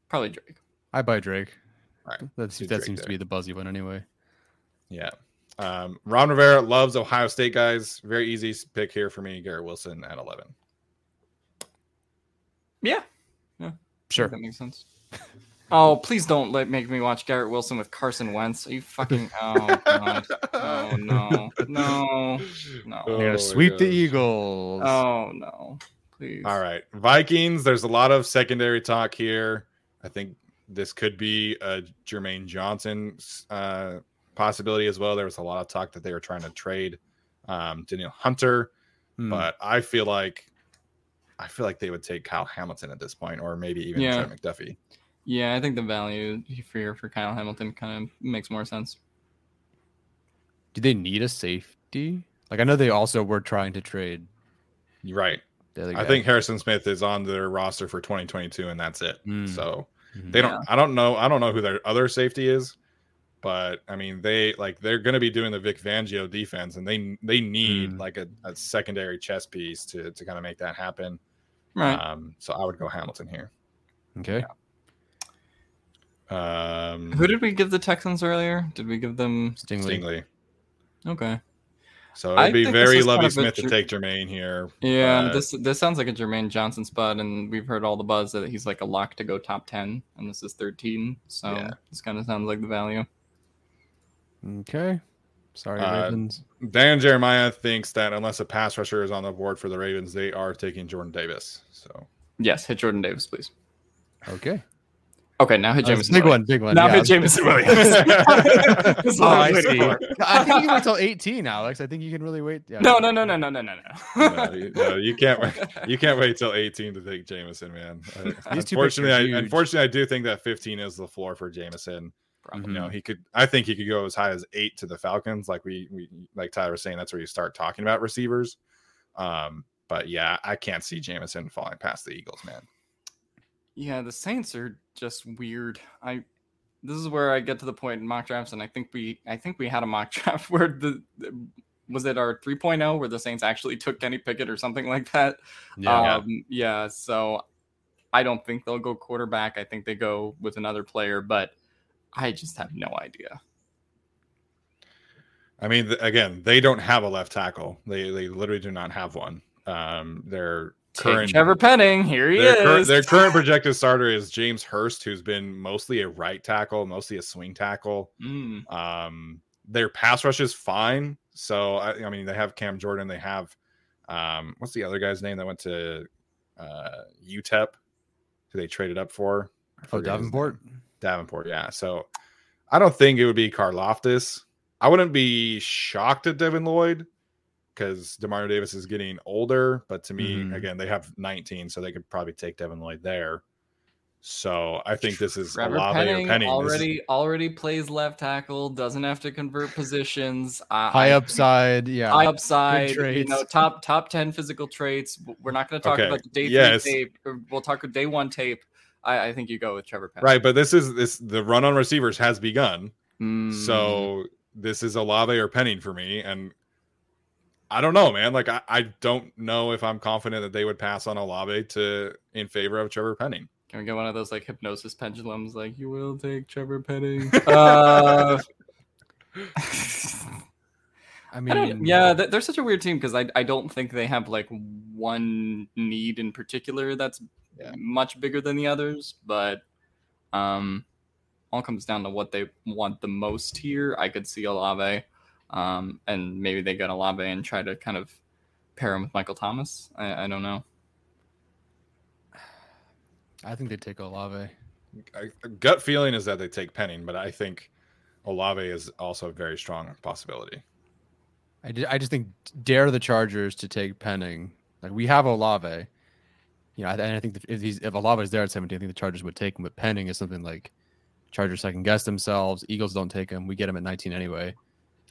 [SPEAKER 2] Probably Drake.
[SPEAKER 3] I buy Drake. All right. That's, that seems to be the buzzy one anyway.
[SPEAKER 1] Yeah. Um, Ron Rivera loves Ohio State guys. Very easy pick here for me. Garrett Wilson at 11.
[SPEAKER 2] Yeah. Yeah.
[SPEAKER 3] Sure.
[SPEAKER 2] That makes sense. Oh, please don't let make me watch Garrett Wilson with Carson Wentz. Are you fucking *laughs* oh god. Oh no. No. No.
[SPEAKER 3] Oh, sweep gosh. the Eagles.
[SPEAKER 2] Oh no. Please.
[SPEAKER 1] All right. Vikings, there's a lot of secondary talk here. I think this could be a Jermaine Johnson uh, possibility as well. There was a lot of talk that they were trying to trade um, Danielle Hunter, hmm. but I feel like I feel like they would take Kyle Hamilton at this point, or maybe even yeah. Trent McDuffie.
[SPEAKER 2] Yeah, I think the value for for Kyle Hamilton kind of makes more sense.
[SPEAKER 3] Do they need a safety? Like I know they also were trying to trade.
[SPEAKER 1] Right. I think Harrison Smith is on their roster for 2022, and that's it.
[SPEAKER 3] Mm.
[SPEAKER 1] So. They don't. I don't know. I don't know who their other safety is, but I mean, they like they're going to be doing the Vic Fangio defense, and they they need
[SPEAKER 3] Mm.
[SPEAKER 1] like a, a secondary chess piece to to kind of make that happen.
[SPEAKER 2] Right.
[SPEAKER 1] Um, so I would go Hamilton here.
[SPEAKER 3] Okay.
[SPEAKER 1] Um,
[SPEAKER 2] Who did we give the Texans earlier? Did we give them?
[SPEAKER 3] Stingley.
[SPEAKER 1] Stingley?
[SPEAKER 2] Okay.
[SPEAKER 1] So it'd be very
[SPEAKER 2] is kind
[SPEAKER 1] Lovey
[SPEAKER 2] of a
[SPEAKER 1] Smith to
[SPEAKER 2] tr-
[SPEAKER 1] take Jermaine here.
[SPEAKER 2] Yeah,
[SPEAKER 1] but-
[SPEAKER 2] this this sounds like a Jermaine Johnson spot, and we've heard all the buzz that he's like a lock to go top ten, and this is thirteen. So
[SPEAKER 1] Yeah.
[SPEAKER 2] this kind of sounds like the value.
[SPEAKER 3] Okay. Sorry,
[SPEAKER 1] Uh,
[SPEAKER 3] Ravens.
[SPEAKER 1] Dan Jeremiah thinks that unless a pass rusher is on the board for the Ravens, they are taking Jordan Davis. So
[SPEAKER 2] Yes, hit Jordan Davis, please.
[SPEAKER 3] Okay.
[SPEAKER 2] Okay, now hit
[SPEAKER 3] Uh,
[SPEAKER 2] Jameson.
[SPEAKER 3] big
[SPEAKER 2] Williams.
[SPEAKER 3] one, big one.
[SPEAKER 2] Now
[SPEAKER 3] yeah.
[SPEAKER 2] hit Jameson *laughs* Williams. *laughs* *laughs*
[SPEAKER 3] Oh, I see.
[SPEAKER 2] for.
[SPEAKER 3] I think you wait till 18, Alex. I think you can really wait. Yeah.
[SPEAKER 2] No, no, no, no, no, no, no,
[SPEAKER 1] no,
[SPEAKER 2] no.
[SPEAKER 1] you, no, you can't wait. You can't wait till 18 to take Jameson, man.
[SPEAKER 3] These
[SPEAKER 1] unfortunately,
[SPEAKER 3] are
[SPEAKER 1] I, unfortunately, I do think that 15 is the floor for Jameson.
[SPEAKER 2] Probably.
[SPEAKER 1] You know,
[SPEAKER 3] Mhm.
[SPEAKER 1] he could. I think he could go as high as eight to the Falcons. Like we, we, like Tyler was saying, that's where you start talking about receivers. Um, but yeah, I can't see Jameson falling past the Eagles, man.
[SPEAKER 2] Yeah, the Saints are just weird. I this is where I get to the point in mock drafts, and I think we I think we had a mock *laughs* draft where the, the- was it our 3.0 where the Saints actually took Kenny Pickett or something like that.
[SPEAKER 3] Yeah.
[SPEAKER 2] Um, yeah. So I don't think they'll go quarterback. I think they go with another player, but I just have no idea.
[SPEAKER 1] I mean, again, they don't have a left tackle. They, they literally do not have one. Um, their
[SPEAKER 2] Take
[SPEAKER 1] current
[SPEAKER 2] Trevor Penning. Here he
[SPEAKER 1] their, cur-
[SPEAKER 2] is.
[SPEAKER 1] their current *laughs* projected starter is James Hurst, who's been mostly a right tackle, mostly a swing tackle.
[SPEAKER 2] Mm,
[SPEAKER 1] Um, their pass rush is fine. So I, I mean, they have Cam Jordan. They have um, what's the other guy's name that went to uh, UTEP, who they traded up for?
[SPEAKER 3] Oh, Davenport.
[SPEAKER 1] Davenport, yeah. So I don't think it would be Karlaftis. I wouldn't be shocked at Devin Lloyd because Demario Davis is getting older. But to me,
[SPEAKER 3] Mhm.
[SPEAKER 1] again, they have 19, so they could probably take Devin Lloyd there. So I think this is
[SPEAKER 2] Trevor
[SPEAKER 1] Olave
[SPEAKER 2] Penning
[SPEAKER 1] or Penny. This is-
[SPEAKER 2] already already plays left tackle. Doesn't have to convert positions. I-
[SPEAKER 3] High upside. Yeah.
[SPEAKER 2] high upside, you know, top top ten physical traits. We're not going to talk
[SPEAKER 1] Okay,
[SPEAKER 2] about the day
[SPEAKER 1] yes.
[SPEAKER 2] three tape. We'll talk about day one tape. I, I think you go with Trevor Penning.
[SPEAKER 1] right, but this is this the run on receivers has begun.
[SPEAKER 2] Mm,
[SPEAKER 1] So this is Olave or Penning for me, and I don't know, man. Like I, I don't know if I'm confident that they would pass on Olave to in favor of Trevor Penning.
[SPEAKER 2] can we get one of those like hypnosis pendulums? Like you will take Trevor Penning. *laughs* uh, *laughs*
[SPEAKER 3] I
[SPEAKER 2] I
[SPEAKER 3] mean,
[SPEAKER 2] don't, yeah, th- they're such a weird team because I, I don't think they have like one need in particular that's
[SPEAKER 1] Yeah.
[SPEAKER 2] much bigger than the others, but um, all comes down to what they want the most here. I could see Olave, um, and maybe they get Olave and try to kind of pair him with Michael Thomas. I, I don't know.
[SPEAKER 3] I think they take Olave.
[SPEAKER 1] I, gut feeling is that they take Penning, but I think Olave is also a very strong possibility.
[SPEAKER 3] I, ju- I just think dare the Chargers to take Penning. Like we have Olave. You know, I, and I think if he's if Olave is there at 17, I think the Chargers would take him. But Penning is something like Chargers second guess themselves. Eagles don't take him. We get him at 19 anyway.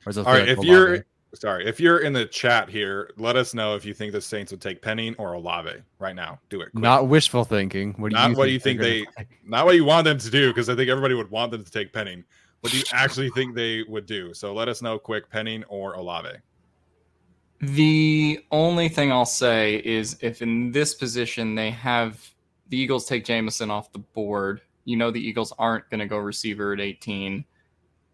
[SPEAKER 3] Whereas
[SPEAKER 1] All right, if you're sorry, if you're in the chat here, let us know if you think the Saints would take Penning or Olave right now. Do it. quick.
[SPEAKER 3] not wishful thinking, what do
[SPEAKER 1] Not
[SPEAKER 3] you
[SPEAKER 1] what
[SPEAKER 3] think
[SPEAKER 1] you think
[SPEAKER 3] they're
[SPEAKER 1] they-
[SPEAKER 3] gonna play? *laughs*
[SPEAKER 1] not what you want them to do because I think everybody would want them to take Penning. What do you actually think they would do? So let us know quick, Penning or Olave.
[SPEAKER 2] The only thing I'll say is if in this position they have the Eagles take Jameson off the board, you know the Eagles aren't going to go receiver at 18.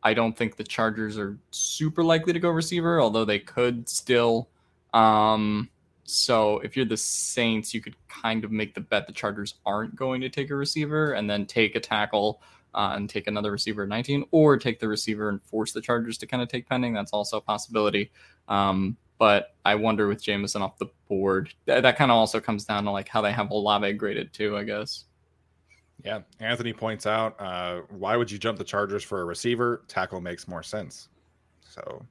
[SPEAKER 2] I don't think the Chargers are super likely to go receiver, although they could still. Um, so if you're the Saints, you could kind of make the bet the Chargers aren't going to take a receiver and then take a tackle uh, and take another receiver at 19, or take the receiver and force the Chargers to kind of take Penning. That's also a possibility. Um, but I wonder with Jameson off the board, that, that kind of also comes down to like how they have Olave graded too, I guess.
[SPEAKER 1] Yeah, Anthony points out, uh, why would you jump the Chargers for a receiver? Tackle makes more sense. So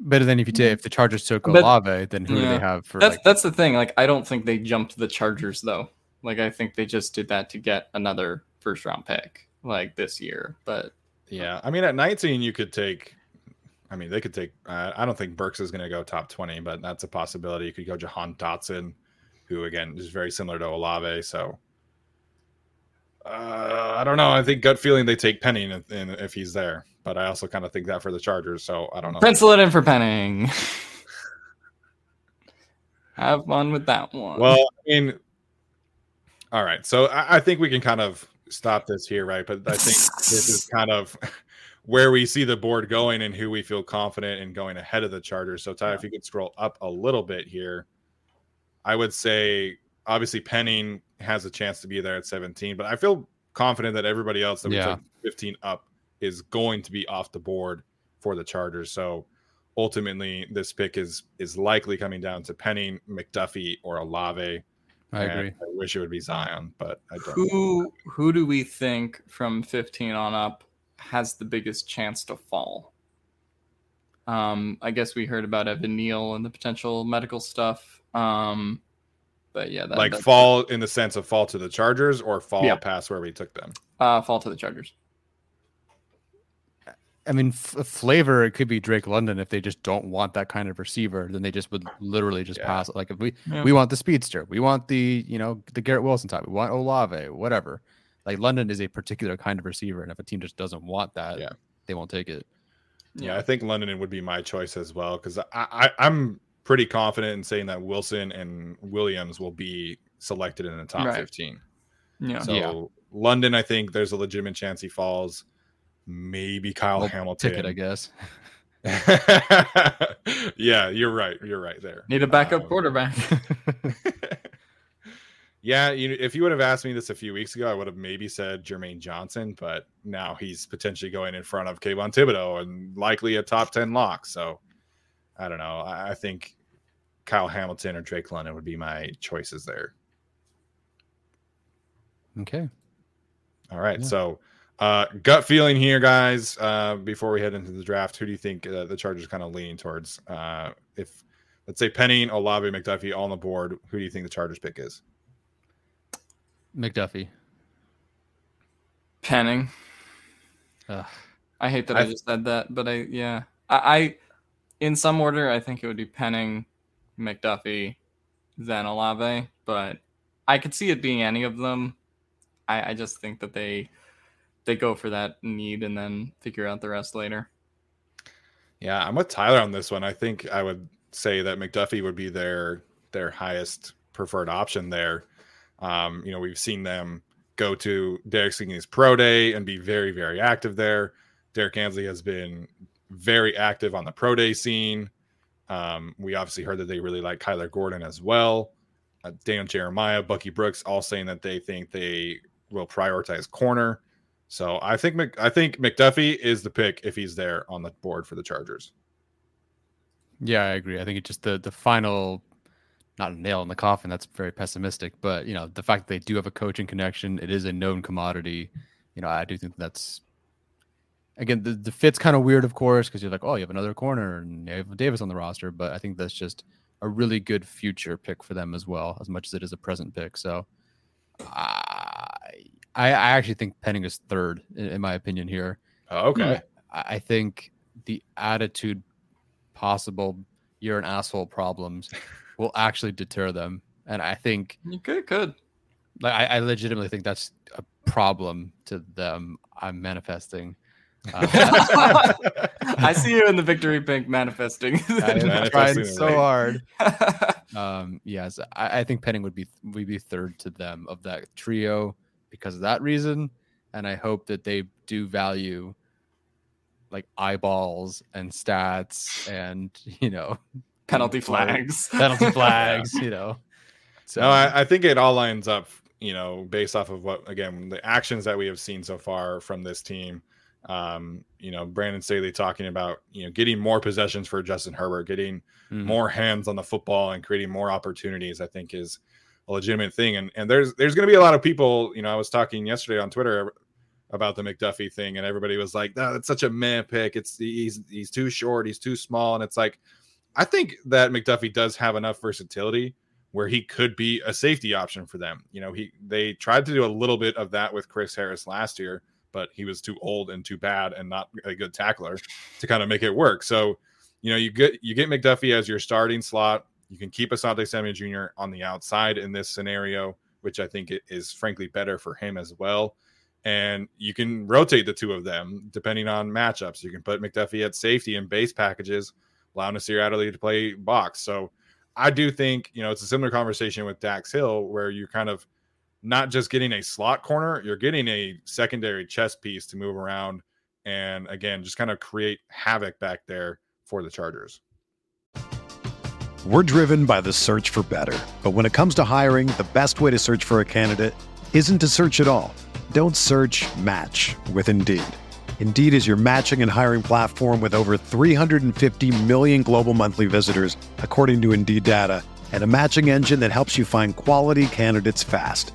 [SPEAKER 3] better than if you take if the Chargers took Olave, then who do they have for
[SPEAKER 2] That's
[SPEAKER 3] like
[SPEAKER 2] that's the thing. Like I don't think they jumped the Chargers though. Like I think they just did that to get another first round pick like this year. But
[SPEAKER 1] yeah, I mean at 19 you could take. I mean they could take. Uh, I don't think Burks is going to go top 20, but that's a possibility. You could go Jahan Dotson, who again is very similar to Olave. So uh, I don't know. I think gut feeling they take Penning if, if he's there, but I also kind of think that for the Chargers. So I don't know.
[SPEAKER 2] Pencil it in for Penning. *laughs* Have fun with that one.
[SPEAKER 1] Well, I mean, all right. So I, I think we can kind of stop this here, right? But I think this is *laughs* kind of where we see the board going and who we feel confident in going ahead of the Chargers. So Ty, yeah. if you could scroll up a little bit here, I would say obviously Penning has a chance to be there at 17, but I feel confident that everybody else that we yeah. took 15 up is going to be off the board for the Chargers. So ultimately, this pick is is likely coming down to Penning, McDuffie, or Olave.
[SPEAKER 3] I agree.
[SPEAKER 1] I wish it would be Zion, but I don't.
[SPEAKER 2] Who who do we think from 15 on up has the biggest chance to fall? Um, I guess we heard about Evan Neal and the potential medical stuff. Um, but yeah,
[SPEAKER 1] that, like fall in the sense of fall to the Chargers or fall yeah. past where we took them.
[SPEAKER 2] Uh, fall to the Chargers.
[SPEAKER 3] I mean, f- flavor it could be Drake London if they just don't want that kind of receiver, then they just would literally just yeah. pass it. Like if we yeah. we want the speedster, we want the you know the Garrett Wilson type, we want Olave, whatever. Like London is a particular kind of receiver, and if a team just doesn't want that, yeah, they won't take it.
[SPEAKER 1] Yeah, I think London would be my choice as well because I, I I'm pretty confident in saying that Wilson and Williams will be selected in the top right. 15. Yeah. So yeah. London, I think there's a legitimate chance he falls. Maybe Kyle well, Hamilton.
[SPEAKER 3] Ticket, I guess. *laughs*
[SPEAKER 1] yeah, you're right. You're right there.
[SPEAKER 2] Need a backup um, quarterback. *laughs*
[SPEAKER 1] yeah, you, if you would have asked me this a few weeks ago, I would have maybe said Jermaine Johnson, but now he's potentially going in front of Kayvon Thibodeaux and likely a top 10 lock. So I don't know. I, I think Kyle Hamilton or Drake London would be my choices there.
[SPEAKER 3] Okay.
[SPEAKER 1] All right. Yeah. So, uh, gut feeling here, guys. Uh, before we head into the draft, who do you think uh, the Chargers kind of leaning towards? Uh, if let's say Penning, Olave, McDuffie all on the board, who do you think the Chargers pick is?
[SPEAKER 3] McDuffie.
[SPEAKER 2] Penning. Ugh. I hate that I, I, just said that, but I yeah. I, I in some order, I think it would be Penning, McDuffie, then Olave. But I could see it being any of them. I, I just think that they they go for that need and then figure out the rest later.
[SPEAKER 1] Yeah, I'm with Tyler on this one. I think I would say that McDuffie would be their their highest preferred option there. Um, you know, we've seen them go to Derek Stingley's pro day and be very, very active there. Derrick Ansley has been very active on the pro day scene. Um, we obviously heard that they really like Kyler Gordon as well. Uh, Daniel Jeremiah, Bucky Brooks, all saying that they think they will prioritize corner. So I think Mc, I think McDuffie is the pick if he's there on the board for the Chargers.
[SPEAKER 3] Yeah, I agree. I think it's just the the final, not a nail in the coffin. That's very pessimistic, but you know the fact that they do have a coaching connection, it is a known commodity. You know, I do think that's again, the, the fit's kind of weird, of course, because you're like, oh, you have another corner and you have Davis on the roster. But I think that's just a really good future pick for them as well, as much as it is a present pick. So I I, actually think Penning is third in, in my opinion here.
[SPEAKER 1] Oh, okay.
[SPEAKER 3] I, I think the attitude possible you're an asshole problems *laughs* will actually deter them. And I think
[SPEAKER 2] you could could.
[SPEAKER 3] Like I, I legitimately think that's a problem to them. I'm manifesting.
[SPEAKER 2] Uh, *laughs* I see you in the victory pink manifesting. *laughs*
[SPEAKER 3] I'm trying so hard. *laughs* um, yes, I, I, think Penning would be would be third to them of that trio because of that reason, and I hope that they do value like eyeballs and stats and you know
[SPEAKER 2] penalty flags,
[SPEAKER 3] penalty flags. You know,
[SPEAKER 1] so no, I, I think it all lines up. You know, based off of what again the actions that we have seen so far from this team um, you know, Brandon Staley talking about, you know, getting more possessions for Justin Herbert, getting mm-hmm. more hands on the football and creating more opportunities, I think is a legitimate thing. And and there's there's gonna be a lot of people, you know, I was talking yesterday on Twitter about the McDuffie thing, and everybody was like, "No, that's such a man pick. It's he's he's too short, he's too small." And it's like, I think that McDuffie does have enough versatility where he could be a safety option for them. You know, he they tried to do a little bit of that with Chris Harris last year, but he was too old and too bad and not a good tackler to kind of make it work. So, you know, you get you get McDuffie as your starting slot You can keep Asante Samuel Jr. on the outside in this scenario, which I think is frankly better for him as well. And you can rotate the two of them depending on matchups. You can put McDuffie at safety in base packages, allow Nasir Adderley to play box. So I do think, you know, it's a similar conversation with Dax Hill where you're kind of not just getting a slot corner, you're getting a secondary chess piece to move around and again, just kind of create havoc back there for the Chargers.
[SPEAKER 4] We're driven by the search for better. But when it comes to hiring, the best way to search for a candidate isn't to search at all. Don't search match with Indeed. Indeed is your matching and hiring platform with over 350 million global monthly visitors, according to Indeed data, and a matching engine that helps you find quality candidates fast.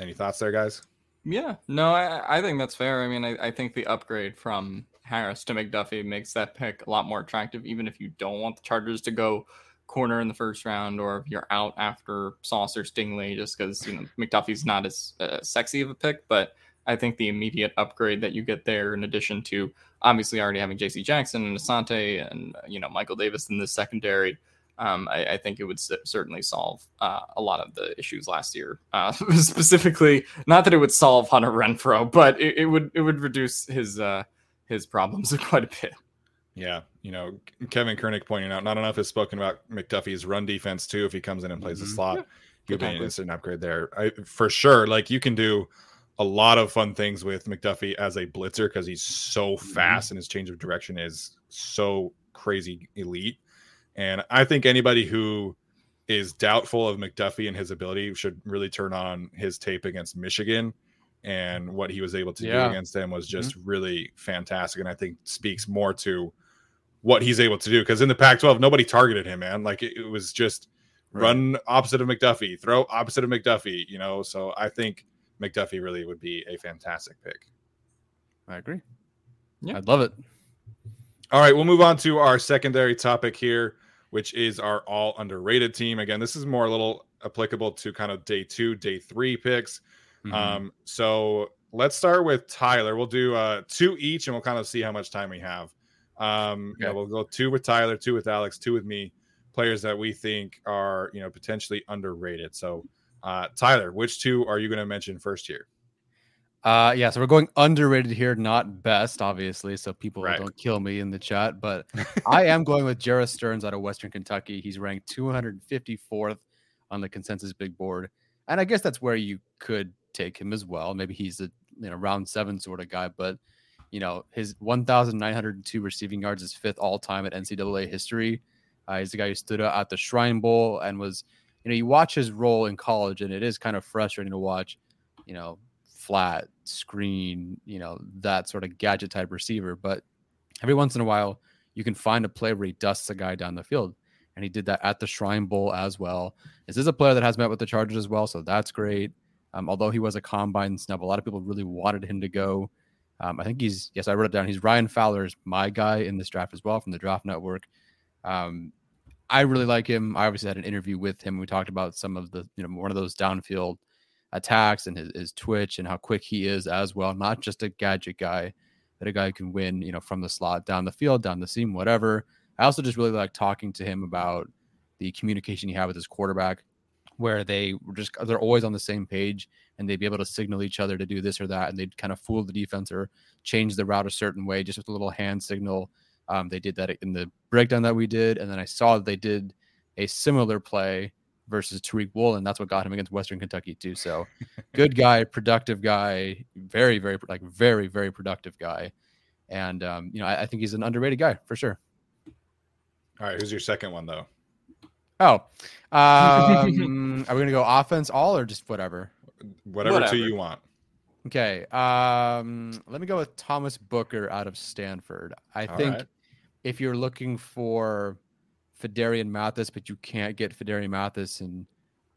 [SPEAKER 1] Any thoughts there, guys?
[SPEAKER 2] Yeah, no, I, I think that's fair. I mean, I, I think the upgrade from Harris to McDuffie makes that pick a lot more attractive, even if you don't want the Chargers to go corner in the first round or if you're out after Sauce or Stingley, just because you know McDuffie's not as uh, sexy of a pick. But I think the immediate upgrade that you get there, in addition to obviously already having J.C. Jackson and Asante and you know Michael Davis in the secondary, um, I, I, think it would certainly solve uh, a lot of the issues last year. Uh, *laughs* specifically, not that it would solve Hunter Renfrow, but it, it would it would reduce his uh, his problems *laughs* quite a bit.
[SPEAKER 1] Yeah, you know, Kevin Kernick pointing out not enough is spoken about McDuffie's run defense too. If he comes in and plays mm-hmm. the slot, yeah. he'll be an instant upgrade there I, for sure. Like you can do a lot of fun things with McDuffie as a blitzer because he's so mm-hmm. fast mm-hmm. and his change of direction is so crazy elite and I think anybody who is doubtful of McDuffie and his ability should really turn on his tape against Michigan. And what he was able to yeah. do against them was just mm-hmm. really fantastic. And I think speaks more to what he's able to do. Because in the Pac 12, nobody targeted him, man. Like it, it was just right. run opposite of McDuffie, throw opposite of McDuffie, you know. So I think McDuffie really would be a fantastic pick.
[SPEAKER 3] I agree. Yeah. I'd love it.
[SPEAKER 1] All right, we'll move on to our secondary topic here, which is our all underrated team. Again, this is more a little applicable to kind of day two, day three picks. Mm-hmm. Um, so let's start with Tyler. We'll do uh, two each, and we'll kind of see how much time we have. Um, okay. yeah, we'll go two with Tyler, two with Alex, two with me. Players that we think are you know potentially underrated. So, uh, Tyler, which two are you going to mention first here?
[SPEAKER 3] Uh, yeah, so we're going underrated here, not best, obviously, so people right. don't kill me in the chat. But *laughs* I am going with Jerreth Sterns out of Western Kentucky. He's ranked 254th on the consensus big board, and I guess that's where you could take him as well. Maybe he's a you know round seven sort of guy, but you know his 1,902 receiving yards is fifth all time at NCAA history. Uh, he's the guy who stood out at the Shrine Bowl and was, you know, you watch his role in college, and it is kind of frustrating to watch. You know, flat screen, you know, that sort of gadget type receiver. But every once in a while, you can find a play where he dusts a guy down the field. And he did that at the Shrine Bowl as well. This is a player that has met with the Chargers as well, so that's great. Um, although he was a combine snub, a lot of people really wanted him to go. Um, I think he's yes, I wrote it down. He's Ryan Fowler's my guy in this draft as well from the Draft Network. Um, I really like him. I obviously had an interview with him. We talked about some of the you know one of those downfield attacks and his, his twitch and how quick he is as well. Not just a gadget guy, that a guy can win, you know, from the slot, down the field, down the seam, whatever. I also just really like talking to him about the communication he had with his quarterback, where they were just they're always on the same page and they'd be able to signal each other to do this or that, and they'd kind of fool the defense or change the route a certain way just with a little hand signal. Um, they did that in the breakdown that we did, and then I saw that they did a similar play versus Tariq Woolen. That's what got him against Western Kentucky too. So good guy, *laughs* productive guy, very, very like very, very productive guy. And um, you know, I, I think he's an underrated guy for sure.
[SPEAKER 1] All right, who's your second one though?
[SPEAKER 3] Oh, *laughs* um, are we gonna go offense all or just whatever?
[SPEAKER 1] Whatever, whatever. two you want.
[SPEAKER 3] Okay. Um, let me go with Thomas Booker out of Stanford. I all think right. if you're looking for Phidarian Mathis, but you can't get Phidarian Mathis in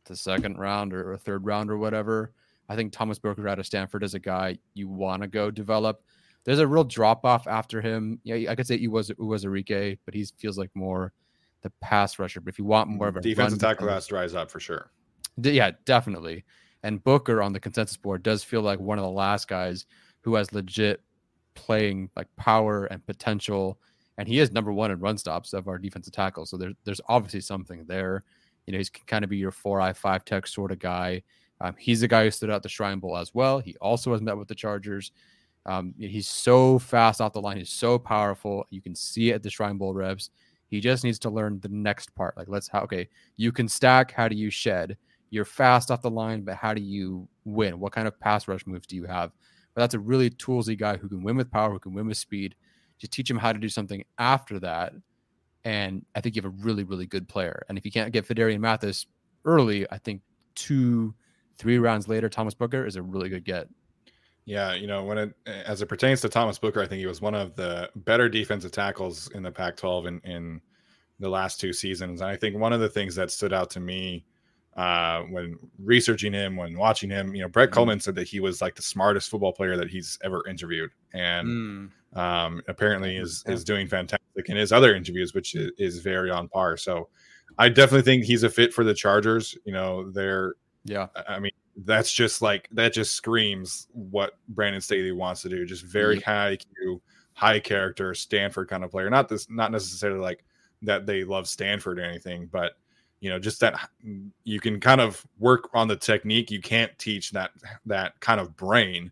[SPEAKER 3] the second round or, or third round or whatever, I think Thomas Booker out of Stanford is a guy you want to go develop. There's a real drop off after him. Yeah, I could say he was Uwazurike, but he feels like more the pass rusher. But if you want more of a
[SPEAKER 1] defensive tackle has to rise up for sure.
[SPEAKER 3] Yeah, definitely. And Booker on the consensus board does feel like one of the last guys who has legit playing like power and potential. And he is number one in run stops of our defensive tackle. So there's there's obviously something there. You know, he's kind of be your four I five tech sort of guy. Um, he's a guy who stood out the Shrine Bowl as well. He also has met with the Chargers. Um, he's so fast off the line. He's so powerful. You can see it at the Shrine Bowl reps. He just needs to learn the next part. Like, let's how okay, you can stack. How do you shed? You're fast off the line, but how do you win? What kind of pass rush moves do you have? But that's a really toolsy guy who can win with power, who can win with speed. Just teach him how to do something after that, and I think you have a really, really good player. And if you can't get Phidarian Mathis early, I think two, three rounds later, Thomas Booker is a really good get.
[SPEAKER 1] Yeah, you know, when it as it pertains to Thomas Booker, I think he was one of the better defensive tackles in the Pac-12 in, in the last two seasons. And I think one of the things that stood out to me uh, when researching him, when watching him, you know, Brett mm. Coleman said that he was like the smartest football player that he's ever interviewed, and mm. Um, apparently is is doing fantastic in his other interviews, which is, is very on par. So, I definitely think he's a fit for the Chargers. You know, they're
[SPEAKER 3] yeah.
[SPEAKER 1] I mean, that's just like that just screams what Brandon Staley wants to do. Just very mm-hmm. high IQ, high character, Stanford kind of player. Not this, not necessarily like that they love Stanford or anything, but you know, just that you can kind of work on the technique. You can't teach that that kind of brain,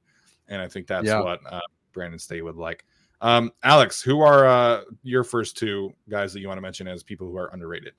[SPEAKER 1] and I think that's yeah. what uh, Brandon Staley would like. Um, Alex, who are uh, your first two guys that you want to mention as people who are underrated?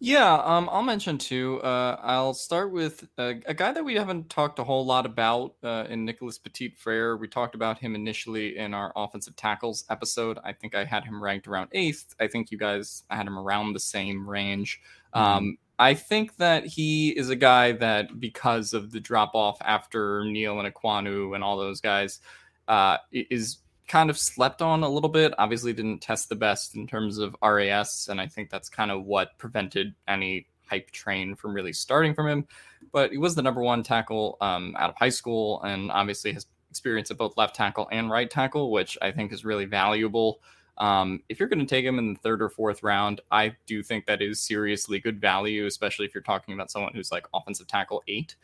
[SPEAKER 2] Yeah, um, I'll mention two. Uh, I'll start with a, a, guy that we haven't talked a whole lot about uh, in Nicholas Petit Frere. We talked about him initially in our offensive tackles episode. I think I had him ranked around eighth. I think you guys had him around the same range. Mm-hmm. Um, I think that he is a guy that, because of the drop off after Neal and Ekwonu and all those guys, uh, is kind of slept on a little bit. Obviously, didn't test the best in terms of RAS, and I think that's kind of what prevented any hype train from really starting from him. But he was the number one tackle um, out of high school, and obviously has experience at both left tackle and right tackle, which I think is really valuable. Um, if you're going to take him in the third or fourth round, I do think that is seriously good value, especially if you're talking about someone who's like offensive tackle eight.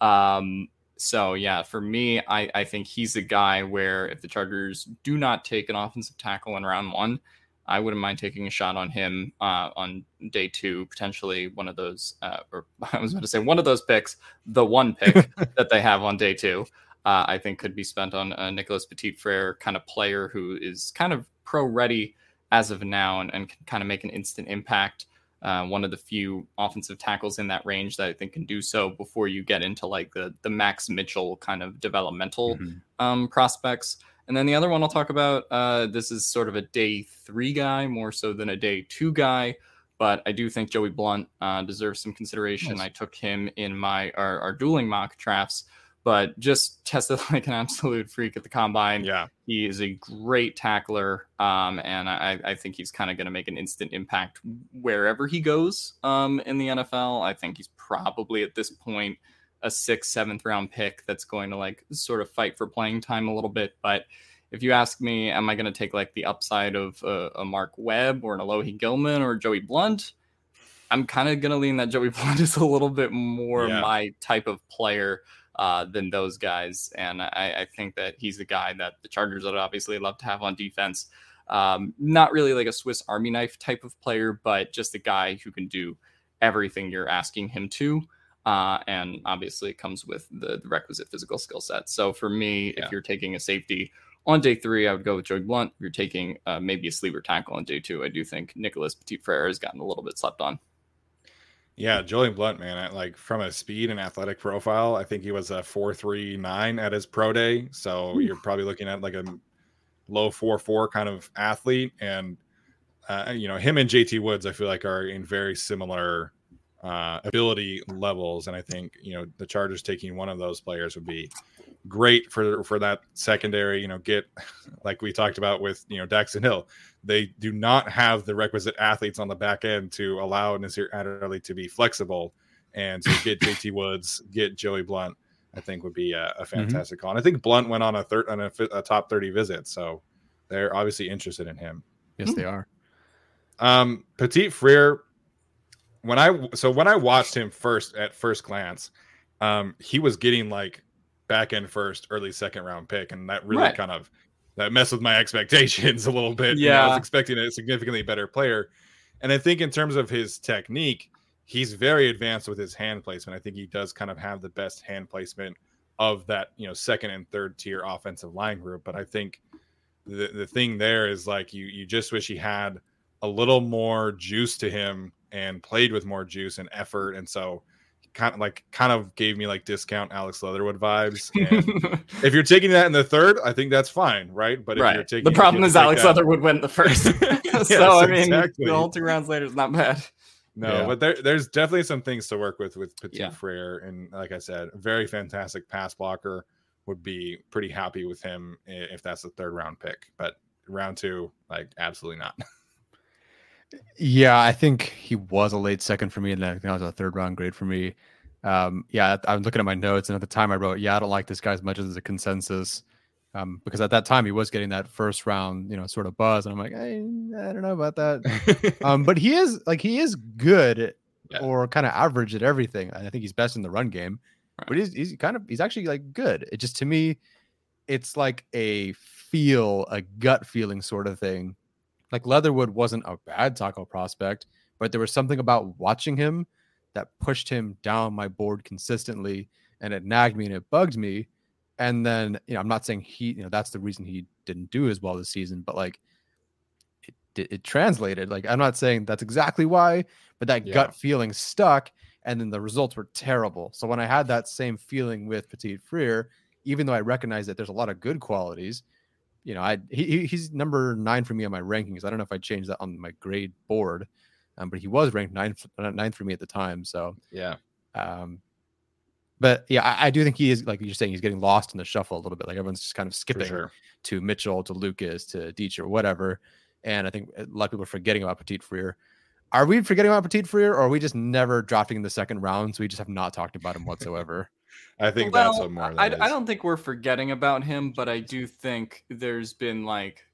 [SPEAKER 2] Um, so yeah, for me, I, I think he's a guy where if the Chargers do not take an offensive tackle in round one, I wouldn't mind taking a shot on him uh, on day two, potentially one of those, uh, or *laughs* I was going to say one of those picks, the one pick *laughs* that they have on day two, uh, I think could be spent on a Nicholas Petit Frere kind of player who is kind of pro ready as of now and, and can kind of make an instant impact uh, one of the few offensive tackles in that range that I think can do so before you get into like the the Max Mitchell kind of developmental mm-hmm. um, prospects. And then the other one I'll talk about. Uh, this is sort of a day three guy more so than a day two guy, but I do think Joey Blount uh, deserves some consideration. Nice. I took him in my our, our dueling mock drafts but just tested *laughs* like an absolute freak at the combine.
[SPEAKER 1] Yeah,
[SPEAKER 2] he is a great tackler, um, and I, I, think he's kind of going to make an instant impact wherever he goes um, in the NFL. I think he's probably at this point a sixth, seventh round pick that's going to like sort of fight for playing time a little bit. But if you ask me, am I going to take like the upside of uh, a Mark Webb or an Alohi Gilman or Joey Blount? I'm kind of going to lean that Joey *laughs* Blount is a little bit more yeah. my type of player uh, than those guys. And I, I, think that he's the guy that the Chargers would obviously love to have on defense. Um, not really like a Swiss Army knife type of player, but just a guy who can do everything you're asking him to. Uh, and obviously, it comes with the, the requisite physical skill set. So for me, yeah. if you're taking a safety on day three, I would go with Joey Blount. If you're taking uh, maybe a sleeper tackle on day two, I do think Nicholas Petit Frere has gotten a little bit slept on.
[SPEAKER 1] Yeah, Julian Blount, man, like from a speed and athletic profile, I think he was a four three nine at his pro day. So you're probably looking at like a low four four kind of athlete, and uh, you know him and JT Woods, I feel like are in very similar uh, ability levels, and I think you know the Chargers taking one of those players would be great for for that secondary. You know, get *laughs* like we talked about with you know Daxton Hill, they do not have the requisite athletes on the back end to allow Nasir Adderley to be flexible and to get JT *laughs* Woods, get Joey Blount. I think would be a, a mm-hmm. fantastic mm-hmm. call. And I think Blount went on a third on a, a, top thirty visit, so they're obviously interested in him.
[SPEAKER 3] Yes, they are.
[SPEAKER 1] Um, Petit Frere, when I so when I watched him first at first glance, um, he was getting like back end first, early second round pick, and that really right. kind of that messed with my *laughs* expectations a little bit. Yeah, you know, I was expecting a significantly better player, and I think in terms of his technique, he's very advanced with his hand placement. I think he does kind of have the best hand placement of that you know second and third tier offensive line group. But I think the the thing there is like you you just wish he had a little more juice to him and played with more juice and effort, and so kind of like kind of gave me like discount Alex Leatherwood vibes. *laughs* if you're taking that in the third, I think that's fine, right?
[SPEAKER 2] But right. if you're taking the problem is Alex that... Leatherwood went the first, *laughs* *laughs* so yes, I mean, exactly. the whole two rounds later is not bad.
[SPEAKER 1] No, yeah. but there, there's definitely some things to work with with Petit yeah. Frere, and like I said, very fantastic pass blocker. Would be pretty happy with him if that's the third round pick, but round two, like absolutely not.
[SPEAKER 3] Yeah, I think he was a late second for me, and then that was a third round grade for me. Um, yeah, I'm looking at my notes, and at the time I wrote, "Yeah, I don't like this guy as much as a consensus," um, because at that time he was getting that first round, you know, sort of buzz, and I'm like, I, I don't know about that. um, but he is like he is good *laughs* yeah. or kind of average at everything. I think he's best in the run game, right. but he's he's kind of he's actually like good. It just to me, it's like a feel, a gut feeling sort of thing like Leatherwood wasn't a bad tackle prospect, but there was something about watching him that pushed him down my board consistently and it nagged me and it bugged me. And then, you know, I'm not saying he, you know, that's the reason he didn't do as well this season, but like it, it translated. Like, I'm not saying that's exactly why, but that yeah. gut feeling stuck. And then the results were terrible. So when I had that same feeling with Petit Frere, even though I recognize that there's a lot of good qualities, you know, I he, he's number nine for me on my rankings. I don't know if I changed that on my grade board, um, but he was ranked ninth uh, ninth for me at the time. So
[SPEAKER 1] yeah, um,
[SPEAKER 3] but yeah, I, I, do think he is like you're saying he's getting lost in the shuffle a little bit. Like everyone's just kind of skipping sure. to Mitchell, to Lucas, to Deitch or whatever. And I think a lot of people are forgetting about Petit Frere. Are we forgetting about Petit Frere, or are we just never drafting in the second round? So we just have not talked about him *laughs* whatsoever.
[SPEAKER 1] I think well, that's what more.
[SPEAKER 2] I, I don't think we're forgetting about him, but I do think there's been like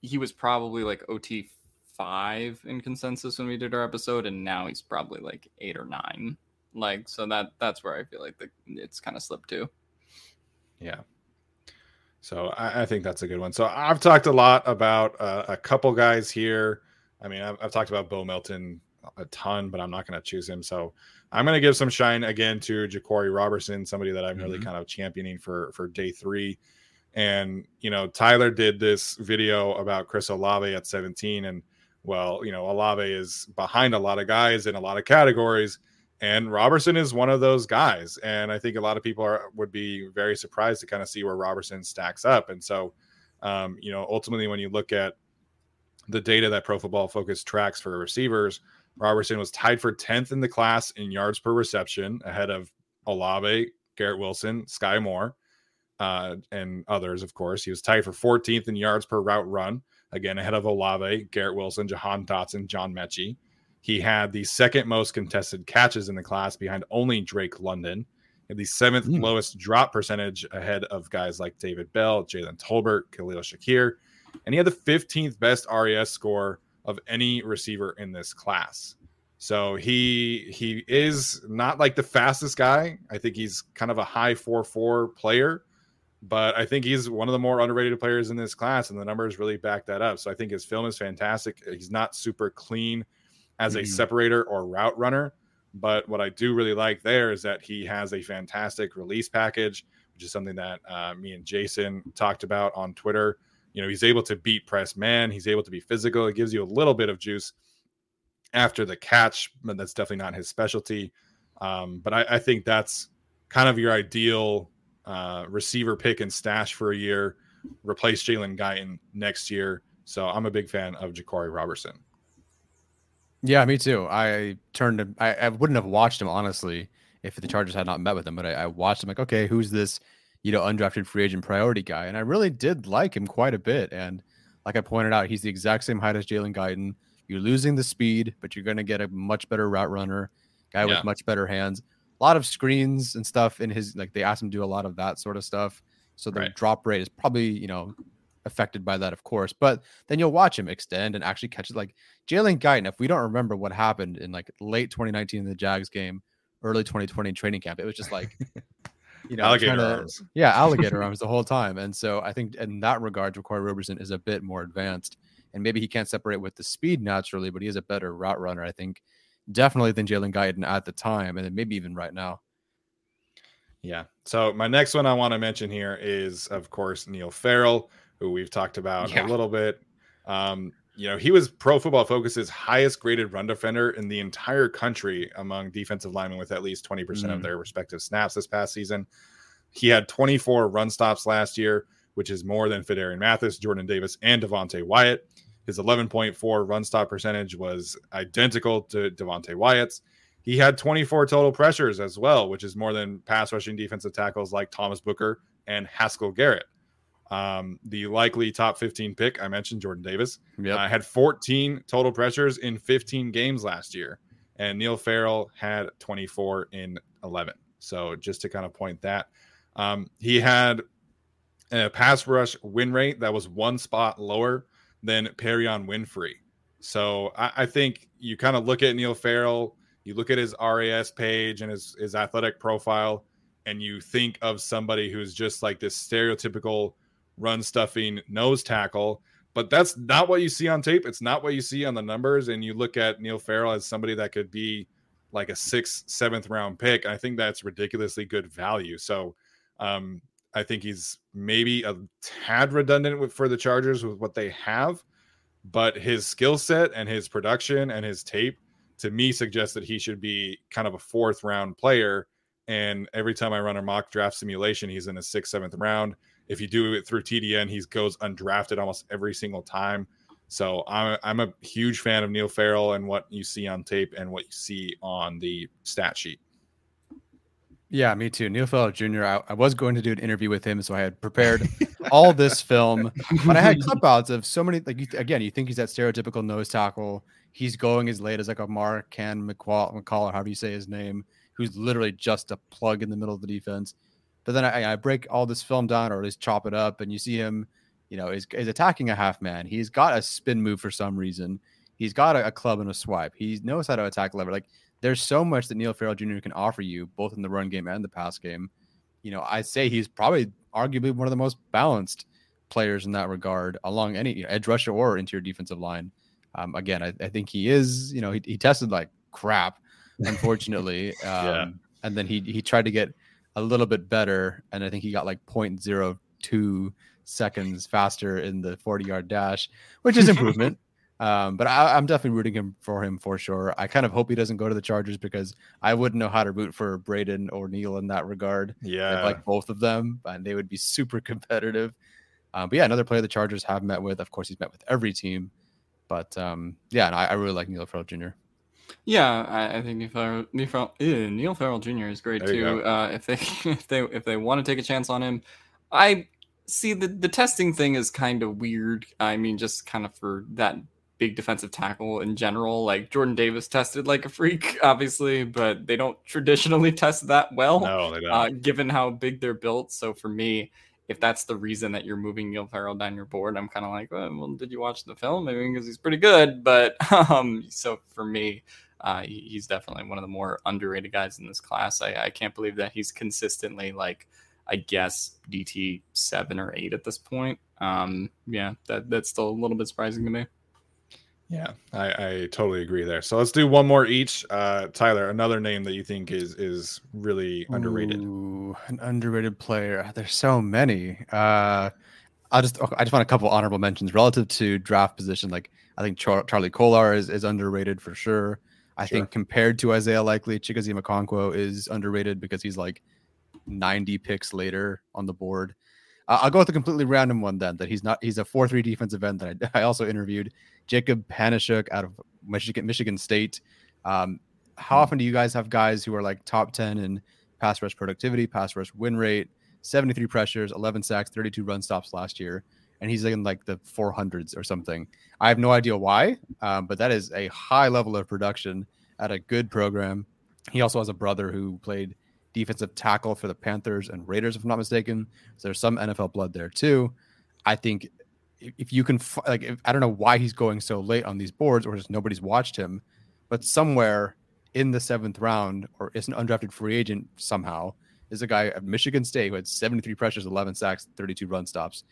[SPEAKER 2] he was probably like OT five in consensus when we did our episode, and now he's probably like eight or nine. Like so that that's where I feel like the, it's kind of slipped to.
[SPEAKER 1] Yeah. So I, I, think that's a good one. So I've talked a lot about uh, a couple guys here. I mean, I've, I've talked about Bo Melton a ton, but I'm not going to choose him. So I'm going to give some shine again to Jaquarii Roberson, somebody that I'm mm-hmm. really kind of championing for for day three. And you know, Tyler did this video about Chris Olave at 17, and well, you know, Olave is behind a lot of guys in a lot of categories, and Roberson is one of those guys. And I think a lot of people are would be very surprised to kind of see where Roberson stacks up. And so, um, you know, ultimately, when you look at the data that Pro Football Focus tracks for receivers, Roberson was tied for 10th in the class in yards per reception, ahead of Olave, Garrett Wilson, Skyy Moore, uh, and others, of course. He was tied for 14th in yards per route run, again, ahead of Olave, Garrett Wilson, Jahan Dotson, John Metchie. He had the second most contested catches in the class behind only Drake London. and the seventh mm. lowest drop percentage ahead of guys like David Bell, Jalen Tolbert, Khalil Shakir. And he had the 15th best RES score of any receiver in this class. So he he is not like the fastest guy. I think he's kind of a high 4-4 player, but I think he's one of the more underrated players in this class and the numbers really back that up. So I think his film is fantastic. He's not super clean as mm-hmm. a separator or route runner, but what I do really like there is that he has a fantastic release package, which is something that uh, me and Jason talked about on Twitter you know, he's able to beat press man. He's able to be physical. It gives you a little bit of juice after the catch, but that's definitely not his specialty. Um, but I, I, think that's kind of your ideal uh, receiver pick and stash for a year. Replace Jalen Guyton next year. So I'm a big fan of Jaquarii Roberson.
[SPEAKER 3] Yeah, me too. I turned. I, I, wouldn't have watched him honestly if the Chargers had not met with him, but I, I watched him like, okay, who's this, you know, undrafted free agent priority guy? And I really did like him quite a bit. And like I pointed out, he's the exact same height as Jalen Guyton. You're losing the speed, but you're going to get a much better route runner, guy yeah. with much better hands. A lot of screens and stuff in his like they asked him to do a lot of that sort of stuff. So the right. drop rate is probably, you know, affected by that, of course. But then you'll watch him extend and actually catch it. Like Jalen Guyton, if we don't remember what happened in like late 2019 in the Jags game, early 2020 training camp, it was just like *laughs*
[SPEAKER 1] you know, alligator to, arms. *laughs*
[SPEAKER 3] Yeah, alligator *laughs* arms the whole time. And so I think in that regard, Jaquarii Roberson is a bit more advanced. And maybe he can't separate with the speed naturally, but he is a better route runner, I think, definitely than Jalen Guyton at the time, and then maybe even right now.
[SPEAKER 1] Yeah. So my next one I want to mention here is, of course, Neil Farrell, who we've talked about yeah. a little bit. Um, you know, he was Pro Football Focus's highest graded run defender in the entire country among defensive linemen with at least 20% mm. of their respective snaps this past season. He had 24 run stops last year, which is more than Phidarian Mathis, Jordan Davis, and Devonte Wyatt. His 11.4 run stop percentage was identical to Devonte Wyatt's. He had 24 total pressures as well, which is more than pass rushing defensive tackles like Thomas Booker and Haskell Garrett. Um, the likely top 15 pick, I mentioned Jordan Davis. Yep. Uh, had 14 total pressures in 15 games last year, and Neil Farrell had 24 in 11. So just to kind of point that, um, he had a pass rush win rate that was one spot lower than Perrion Winfrey. So I, I think you kind of look at Neil Farrell, you look at his RAS page and his his athletic profile, and you think of somebody who's just like this stereotypical run stuffing nose tackle. But that's not what you see on tape. It's not what you see on the numbers. And you look at Neil Farrell as somebody that could be like a sixth, seventh round pick. I think that's ridiculously good value. So um, I think he's maybe a tad redundant with, for the Chargers with what they have, but his skill set and his production and his tape to me suggests that he should be kind of a fourth round player. And every time I run a mock draft simulation, he's in a sixth, seventh round. If you do it through TDN, he goes undrafted almost every single time. So I'm I'm a huge fan of Neil Farrell and what you see on tape and what you see on the stat sheet.
[SPEAKER 3] Yeah, me too. Neil Farrell Jr. I, I, was going to do an interview with him, so I had prepared all this film, but I had clip outs of so many. Like you again, you think he's that stereotypical nose tackle. He's going as late as like a Marquan McCall, McCall, or however you say his name, who's literally just a plug in the middle of the defense. But then I, I break all this film down or at least chop it up, and you see him, you know, is, is attacking a half man. He's got a spin move for some reason. He's got a, a club and a swipe. He knows how to attack lever. Like there's so much that Neil Farrell Jr. can offer you, both in the run game and the pass game. You know, I'd say he's probably arguably one of the most balanced players in that regard, along any you know, edge rusher or interior defensive line. Um, again, I, I, think he is. You know, he, he tested like crap, unfortunately. *laughs* Um, yeah. And then he he tried to get a little bit better, and I think he got like 0.02 seconds faster in the 40 yard dash, which is improvement. *laughs* um, but I, am definitely rooting him for him for sure. I kind of hope he doesn't go to the Chargers because I wouldn't know how to root for Braden or Neil in that regard.
[SPEAKER 1] Yeah,
[SPEAKER 3] like both of them, and they would be super *laughs* competitive. Um, but yeah, another player the Chargers have met with. Of course, he's met with every team. But um, yeah, and I, I really like Neil Farrell Jr.
[SPEAKER 2] Yeah, I, I think Neil Farrell, Neil Farrell, ew, Neil Farrell Jr. is great there too. Uh, *laughs* if they if they if they want to take a chance on him, I see the the testing thing is kind of weird. I mean, just kind of for that big defensive tackle in general. Like Jordan Davis tested like a freak, *laughs* obviously, but they don't traditionally *laughs* test that well.
[SPEAKER 1] No, they don't.
[SPEAKER 2] Uh, given how big they're built. So for me, if that's the reason that you're moving Neil Farrell down your board, I'm kind of like, well, well, did you watch the film? Maybe because he's pretty good. But *laughs* um, so for me, uh, he's definitely one of the more underrated guys in this class. I, I can't believe that he's consistently like, I guess DT seven or eight at this point. Um, yeah, that that's still a little bit surprising to me.
[SPEAKER 1] Yeah, I, I totally agree there. So let's do one more each. Uh, Tyler, another name that you think is is really underrated.
[SPEAKER 3] Ooh, an underrated player. There's so many. Uh, I'll just I just want a couple honorable mentions relative to draft position. Like I think Char- Charlie Kolar is, is underrated for sure. I sure. think compared to Isaiah Likely, Chigoziem Okonkwo is underrated because he's like 90 picks later on the board. Uh, I'll go with a completely random one then. That he's not. He's a four-three defensive end that I, *laughs* I also interviewed. Jacub Panasiuk out of Michigan, Michigan State. Um, how hmm. often do you guys have guys who are like top 10 in pass rush productivity, pass rush win rate, 73 pressures, 11 sacks, 32 run stops last year, and he's in like the 400s or something. I have no idea why, um, but that is a high level of production at a good program. He also has a brother who played defensive tackle for the Panthers and Raiders, if I'm not mistaken. So there's some NFL blood there too. I think if you can, like, if, I don't know why he's going so late on these boards or just nobody's watched him, but somewhere in the seventh round or is an undrafted free agent somehow is a guy at Michigan State who had 73 pressures, 11 sacks, 32 run stops.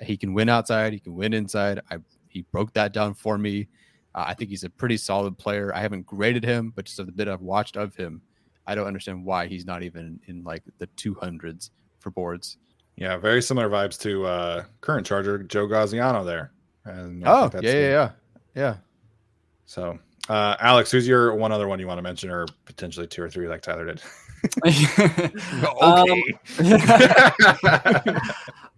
[SPEAKER 3] He can win outside. He can win inside. I he broke that down for me. Uh, I think he's a pretty solid player. I haven't graded him, but just a bit I've watched of him, I don't understand why he's not even in like the 200s for boards.
[SPEAKER 1] Yeah, very similar vibes to uh, current Charger Joe Gaziano there.
[SPEAKER 3] And oh, yeah, yeah, yeah, yeah.
[SPEAKER 1] So, uh, Alex, who's your one other one you want to mention, or potentially two or three like Tyler did? *laughs* *laughs*
[SPEAKER 2] okay. Um, *laughs*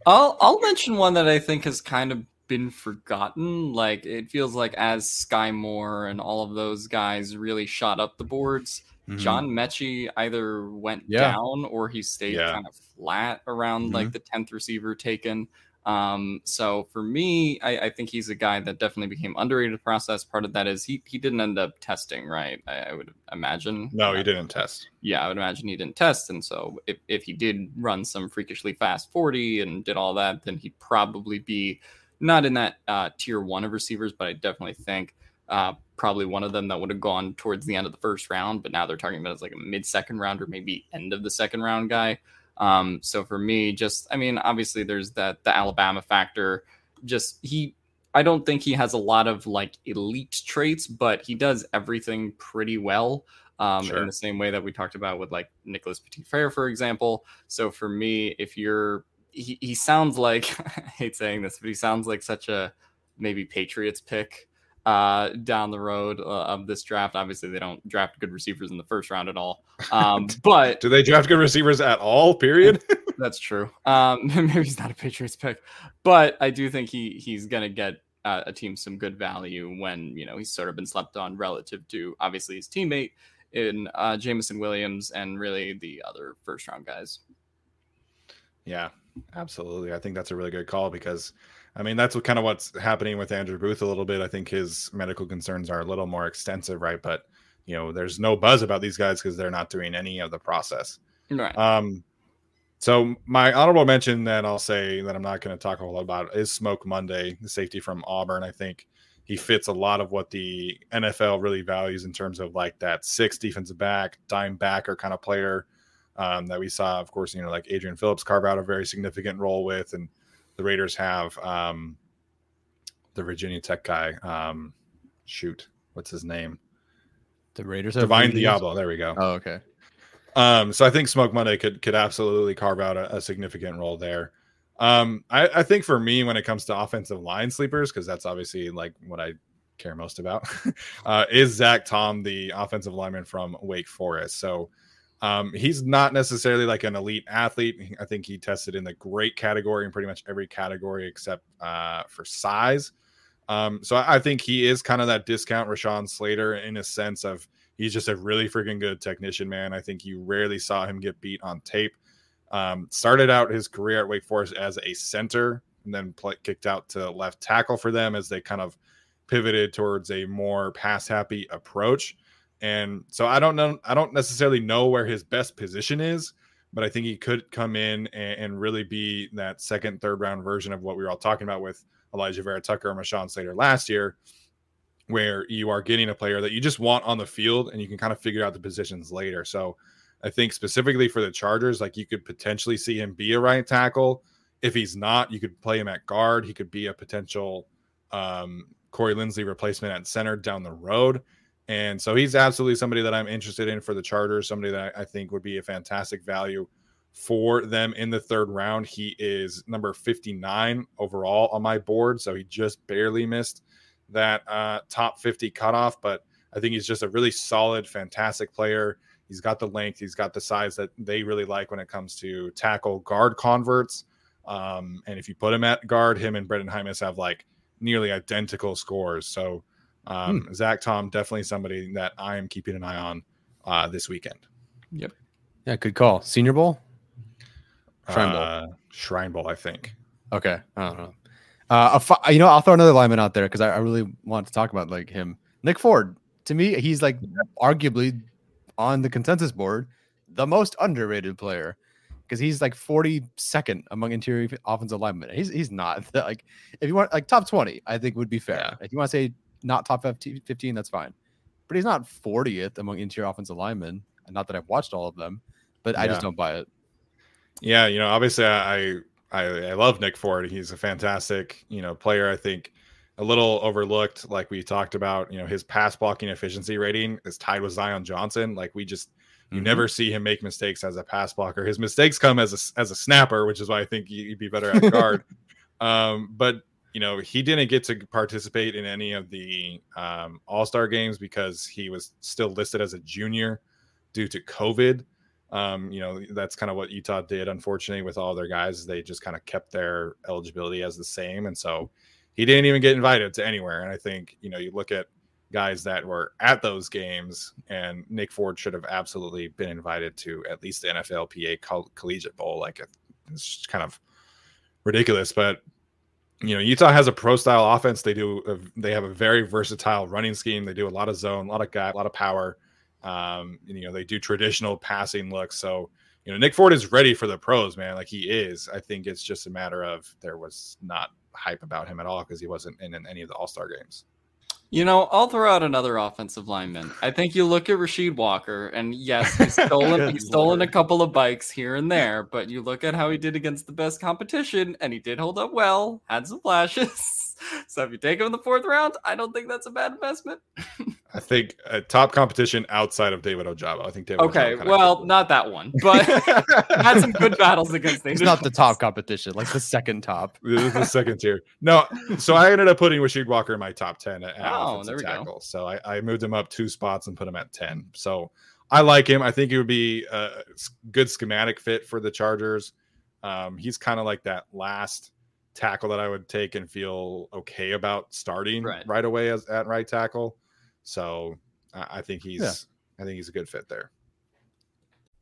[SPEAKER 2] I'll I'll mention one that I think has kind of been forgotten. Like it feels like as Skyy Moore and all of those guys really shot up the boards, mm-hmm. John Metchie either went yeah. down or he stayed yeah. kind of flat around mm-hmm. like the tenth receiver taken. Um, so for me, I, I, think he's a guy that definitely became underrated process. Part of that is he he didn't end up testing, right? I, I would imagine.
[SPEAKER 1] No, he didn't test.
[SPEAKER 2] Yeah, I would imagine he didn't test. And so if, if he did run some freakishly fast 40 and did all that, then he'd probably be not in that uh, tier one of receivers, but I definitely think uh, probably one of them that would have gone towards the end of the first round, but now they're talking about as like a mid second round or maybe end of the second round guy. Um, so for me, just I mean, obviously there's that the Alabama factor. Just he, I don't think he has a lot of like elite traits, but he does everything pretty well. Um, sure. in the same way that we talked about with like Nicholas Petit-Frere, for example. So for me, if you're he, he sounds like *laughs* I hate saying this, but he sounds like such a maybe Patriots pick uh, down the road uh, of this draft. Obviously, they don't draft good receivers in the first round at all. Um, *laughs* but
[SPEAKER 1] do they draft good receivers at all? Period. *laughs*
[SPEAKER 2] that's true. Um, *laughs* maybe he's not a Patriots pick, but I do think he he's gonna get uh, a team some good value when you know he's sort of been slept on relative to obviously his teammate in uh, Jameson Williams and really the other first round guys.
[SPEAKER 1] Yeah, absolutely. I think that's a really good call because I mean, that's what kind of what's happening with Andrew Booth a little bit. I think his medical concerns are a little more extensive, right? But you know, there's no buzz about these guys because they're not doing any of the process.
[SPEAKER 2] Right.
[SPEAKER 1] Um, so my honorable mention that I'll say that I'm not going to talk a whole lot about is Smoke Monday, the safety from Auburn. I think he fits a lot of what the NFL really values in terms of like that six defensive back, dime backer kind of player um, that we saw. Of course, you know, like Adrian Phillips carve out a very significant role with, and the Raiders have um, the Virginia Tech guy. Um, shoot, what's his name?
[SPEAKER 3] The Raiders
[SPEAKER 1] have Divine Deablo. There we go.
[SPEAKER 3] Oh, okay.
[SPEAKER 1] Um, so I think Smoke Monday could could absolutely carve out a, a significant role there. Um, I, I think for me, when it comes to offensive line sleepers, because that's obviously like what I care most about, *laughs* uh, is Zach Tom, the offensive lineman from Wake Forest. So um, he's not necessarily like an elite athlete. I think he tested in the great category in pretty much every category except uh, for size. Um, so I, I, think he is kind of that discount Rashawn Slater in a sense of he's just a really freaking good technician, man. I think you rarely saw him get beat on tape. Um, started out his career at Wake Forest as a center and then play, kicked out to left tackle for them as they kind of pivoted towards a more pass happy approach. And so I don't know, I don't necessarily know where his best position is, but I think he could come in and, and really be that second, third round version of what we were all talking about with Elijah Vera-Tucker and Rashawn Slater last year, where you are getting a player that you just want on the field and you can kind of figure out the positions later. So I think specifically for the Chargers, like you could potentially see him be a right tackle. If he's not, you could play him at guard. He could be a potential um, Corey Linsley replacement at center down the road. And so he's absolutely somebody that I'm interested in for the charter, somebody that I think would be a fantastic value for them in the third round. He is number 59 overall on my board, so he just barely missed that uh, top 50 cutoff. But I think he's just a really solid, fantastic player. He's got the length, he's got the size that they really like when it comes to tackle guard converts. Um, and if you put him at guard, him and Brenden Jaimes have like nearly identical scores. So um, hmm. Zach Tom definitely somebody that I am keeping an eye on uh, this weekend.
[SPEAKER 2] Yep.
[SPEAKER 3] Yeah, good call. Senior Bowl.
[SPEAKER 1] Shrine Bowl. Uh, Shrine Bowl, I think.
[SPEAKER 3] Okay, I don't know. Uh, fi- you know, I'll throw another lineman out there because I, I, really want to talk about like him. Nick Ford. To me, he's like arguably on the consensus board the most underrated player because he's like 42nd among interior offensive linemen. He's he's not *laughs* like if you want like top 20, I think would be fair. Yeah. If you want to say not top 15, that's fine. But he's not 40th among interior offensive linemen. Not that I've watched all of them, but I just don't buy it.
[SPEAKER 1] Yeah, you know, obviously I, I I love Nick Ford. He's a fantastic, you know, player. I think a little overlooked, like we talked about. You know, his pass blocking efficiency rating is tied with Zion Johnson. Like we just you mm-hmm. never see him make mistakes as a pass blocker. His mistakes come as a as a snapper, which is why I think he'd be better at guard. *laughs* um, but you know, he didn't get to participate in any of the um, All Star games because he was still listed as a junior due to COVID. Um, you know, that's kind of what Utah did, unfortunately, with all their guys. They just kind of kept their eligibility as the same. And so he didn't even get invited to anywhere. And I think, you know, you look at guys that were at those games, and Nick Ford should have absolutely been invited to at least the NFLPA Coll- Collegiate Bowl. Like, it's kind of ridiculous. But, you know, Utah has a pro style offense. They do, a, they have a very versatile running scheme. They do a lot of zone, a lot of gap, a lot of power. Um, you know, they do traditional passing looks. So, you know, Nick Ford is ready for the pros, man. Like he is. I think it's just a matter of there was not hype about him at all because he wasn't in, in any of the All Star games.
[SPEAKER 2] You know, I'll throw out another offensive lineman. I think you look at Rasheed Walker, and yes, he's *laughs* stolen he's stolen a couple of bikes here and there, but you look at how he did against the best competition, and he did hold up well, had some flashes. *laughs* *laughs* so if you take him in the fourth round, I don't think that's a bad investment.
[SPEAKER 1] I think a top competition outside of David Ojabo. I think David.
[SPEAKER 2] Okay, well, not that one, but *laughs* had some good battles against.
[SPEAKER 3] David it's not the top competition, like the second top. *laughs*
[SPEAKER 1] this is the second tier. No, so I ended up putting Rasheed Walker in my top ten at
[SPEAKER 2] oh, there we
[SPEAKER 1] tackle.
[SPEAKER 2] Go.
[SPEAKER 1] So I, I moved him up two spots and put him at ten. So I like him. I think he would be a good schematic fit for the Chargers. Um, he's kind of like that last tackle that I would take and feel okay about starting right, right away as at right tackle. So I think he's yeah. I think he's a good fit there.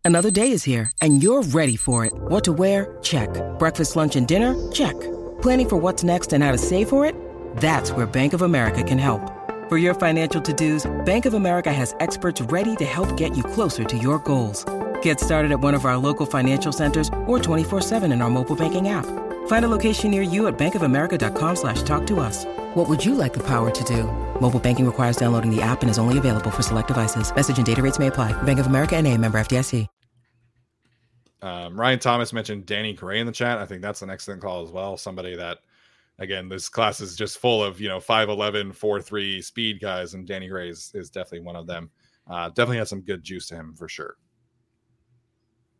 [SPEAKER 5] Another day is here and you're ready for it. What to wear? Check. Breakfast, lunch, and dinner? Check. Planning for what's next and how to save for it? That's where Bank of America can help. For your financial to-dos, Bank of America has experts ready to help get you closer to your goals. Get started at one of our local financial centers or 24-7 in our mobile banking app. Find a location near you at bankofamerica.com slash talk to us. What would you like the power to do? Mobile banking requires downloading the app and is only available for select devices. Message and data rates may apply. Bank of America and a member FDIC.
[SPEAKER 1] Um, Ryan Thomas mentioned Danny Gray in the chat. I think that's an excellent call as well. Somebody that, again, this class is just full of, you know, 5'11", 4'3", speed guys, and Danny Gray is, is definitely one of them. Uh, definitely has some good juice to him for sure.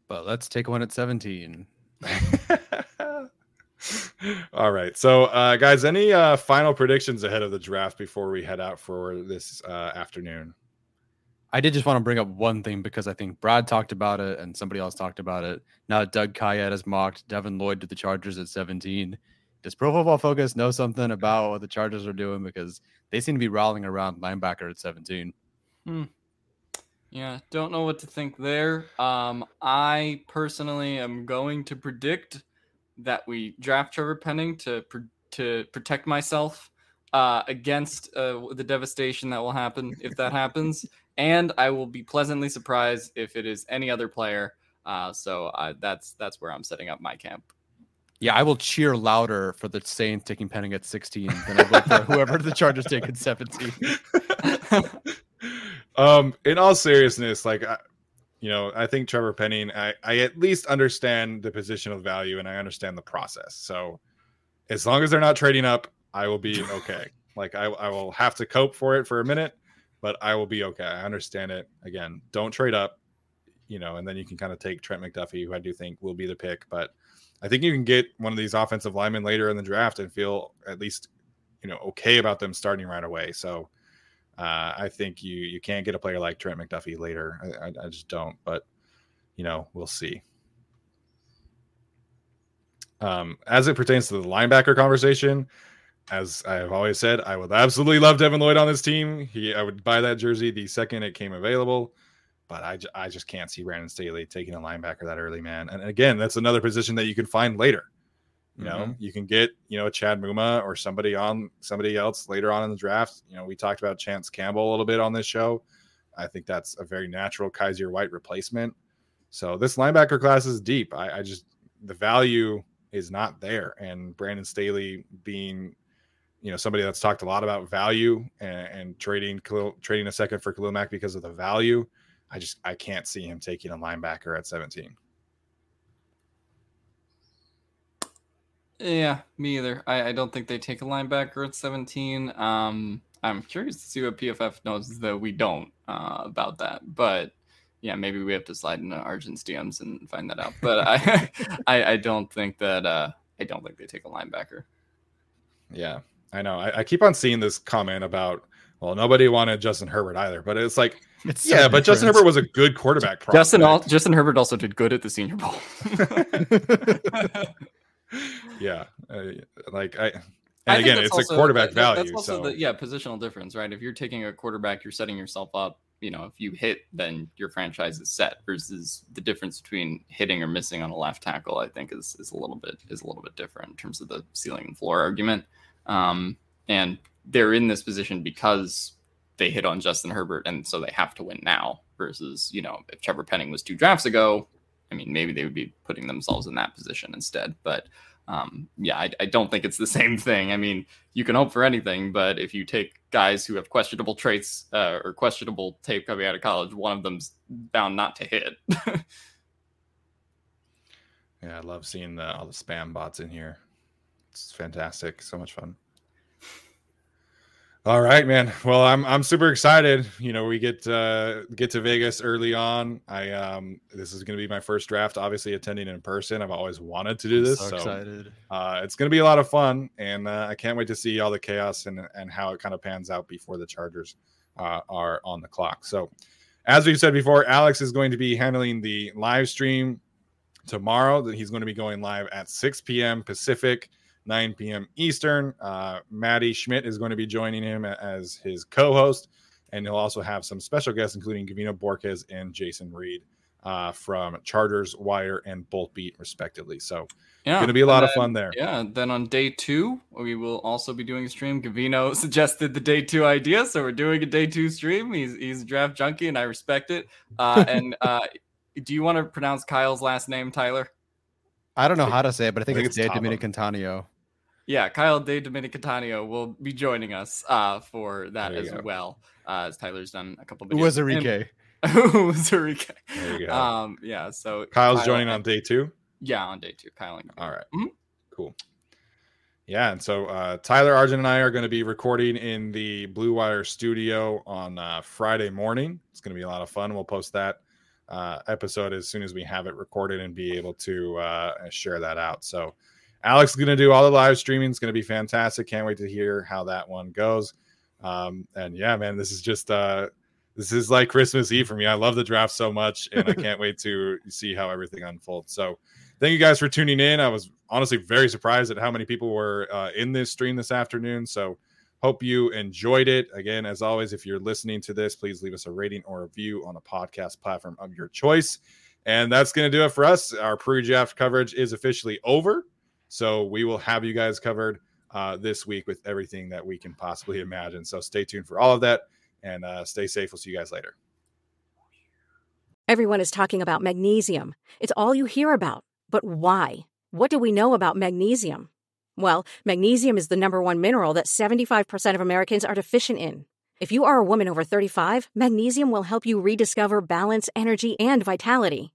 [SPEAKER 3] But let's take one at 17. *laughs*
[SPEAKER 1] All right. So, uh, guys, any uh, final predictions ahead of the draft before we head out for this uh, afternoon?
[SPEAKER 3] I did just want to bring up one thing because I think Brad talked about it and somebody else talked about it. Now, Doug Kyed has mocked Devin Lloyd to the Chargers at 17. Does Pro Football Focus know something about what the Chargers are doing? Because they seem to be rolling around linebacker at 17.
[SPEAKER 2] Hmm. Yeah, don't know what to think there. Um, I personally am going to predict that we draft Trevor Penning to to protect myself uh, against uh, the devastation that will happen if that happens, *laughs* and I will be pleasantly surprised if it is any other player. Uh, so that's that's where I'm setting up my camp.
[SPEAKER 3] Yeah, I will cheer louder for the Saints taking Penning at 16 than I will for *laughs* whoever the Chargers take at 17. *laughs*
[SPEAKER 1] um, in all seriousness, like you know, I think Trevor Penning, I, I at least understand the positional value and I understand the process. So as long as they're not trading up, I will be okay. *laughs* like I, I will have to cope for it for a minute, but I will be okay. I understand it. Again, don't trade up. you know, and then you can kind of take Trent McDuffie, who I do think will be the pick. But I think you can get one of these offensive linemen later in the draft and feel at least, you know, okay about them starting right away. So uh, I think you you can't get a player like Trent McDuffie later. I, I, I just don't. But you know, we'll see. Um, as it pertains to the linebacker conversation, as I have always said, I would absolutely love Devin Lloyd on this team. He, I would buy that jersey the second it came available, but I, I just can't see Brandon Staley taking a linebacker that early, man. And again, that's another position that you can find later. You know, mm-hmm. you can get you know Chad Muma or somebody on somebody else later on in the draft. You know, we talked about Chance Campbell a little bit on this show. I think that's a very natural Kyzir White replacement. So this linebacker class is deep. I, I just the value is not there, and Brandon Staley being you know somebody that's talked a lot about value and, and trading trading a second for Khalil Mack because of the value. I just I can't see him taking a linebacker at 17.
[SPEAKER 2] Yeah, me either. I, I don't think they take a linebacker at 17. Um, I'm curious to see what PFF knows that we don't uh, about that. But yeah, maybe we have to slide into Argent's DMs and find that out. But I, *laughs* I, I don't think that uh, I don't think they take a linebacker.
[SPEAKER 1] Yeah, I know. I, I, keep on seeing this comment about, well, nobody wanted Justin Herbert either, but it's like, *laughs* it's yeah, but Justin Herbert was a good quarterback.
[SPEAKER 2] Prospect. Justin all, Justin Herbert also did good at the Senior Bowl. *laughs*
[SPEAKER 1] yeah, uh, like I. And again, it's a quarterback that, value.
[SPEAKER 2] That's
[SPEAKER 1] also
[SPEAKER 2] so. the yeah positional difference, right? If you're taking a quarterback, you're setting yourself up. You know, if you hit, then your franchise is set. Versus the difference between hitting or missing on a left tackle, I think is is a little bit is a little bit different in terms of the ceiling and floor argument. Um, and they're in this position because they hit on Justin Herbert, and so they have to win now. Versus, you know, if Trevor Penning was two drafts ago, I mean, maybe they would be putting themselves in that position instead. But um, yeah, I, I, don't think it's the *laughs* same thing. I mean, you can hope for anything, but if you take guys who have questionable traits uh, or questionable tape coming out of college, one of them's bound not to hit. *laughs*
[SPEAKER 1] yeah, I love seeing the, all the spam bots in here. It's fantastic. So much fun. All right, man. Well, I'm I'm super excited. You know, we get uh get to Vegas early on. I um this is going to be my first draft obviously attending in person. I've always wanted to do this.
[SPEAKER 3] So, so excited.
[SPEAKER 1] Uh it's going to be a lot of fun and uh, I can't wait to see all the chaos and and how it kind of pans out before the Chargers uh, are on the clock. So, as we've said before, Alex is going to be handling the live stream tomorrow. That He's going to be going live at 6 p.m. Pacific. 9 p.m. Eastern. Uh, Maddie Schmidt is going to be joining him as his co host, and he'll also have some special guests, including Gavino Borquez and Jason Reed uh, from Chargers, Wire, and Bolt Beat, respectively. So, yeah, going to be a lot
[SPEAKER 2] then,
[SPEAKER 1] of fun there.
[SPEAKER 2] Yeah. Then on day two, we will also be doing a stream. Gavino *laughs* suggested the day two idea, so we're doing a day two stream. He's he's a draft junkie, and I respect it. Uh, *laughs* and uh, do you want to pronounce Kyle's last name, Tyler?
[SPEAKER 3] I don't know how to say it, but I think, I think it's, it's De Dominicantanio.
[SPEAKER 2] Yeah, Kyle De Dominicantanio will be joining us uh, for that as go. well. Uh, as Tyler's done a couple.
[SPEAKER 3] Of videos. Who was Enrique? *laughs*
[SPEAKER 2] Who was Enrique? There you go. Um, yeah. So
[SPEAKER 1] Kyle's Kyle joining on day two.
[SPEAKER 2] Yeah, on day two. Kyle.
[SPEAKER 1] And All right. mm-hmm. Cool. Yeah, and so uh, Tyler Argent and I are going to be recording in the Blue Wire studio on uh, Friday morning. It's going to be a lot of fun. We'll post that uh, episode as soon as we have it recorded and be able to uh, share that out. So Alex is going to do all the live streaming. It's going to be fantastic. Can't wait to hear how that one goes. Um, and yeah, man, this is just uh, this is like Christmas Eve for me. I love the draft so much, and I *laughs* can't wait to see how everything unfolds. So, thank you guys for tuning in. I was honestly very surprised at how many people were uh, in this stream this afternoon. So, hope you enjoyed it. Again, as always, if you're listening to this, please leave us a rating or a review on a podcast platform of your choice. And that's going to do it for us. Our pre-draft coverage is officially over. So we will have you guys covered uh, this week with everything that we can possibly imagine. So stay tuned for all of that and uh, stay safe. We'll see you guys later.
[SPEAKER 6] Everyone is talking about magnesium. It's all you hear about. But why? What do we know about magnesium? Well, magnesium is the number one mineral that 75% of Americans are deficient in. If you are a woman over 35, magnesium will help you rediscover balance, energy, and vitality.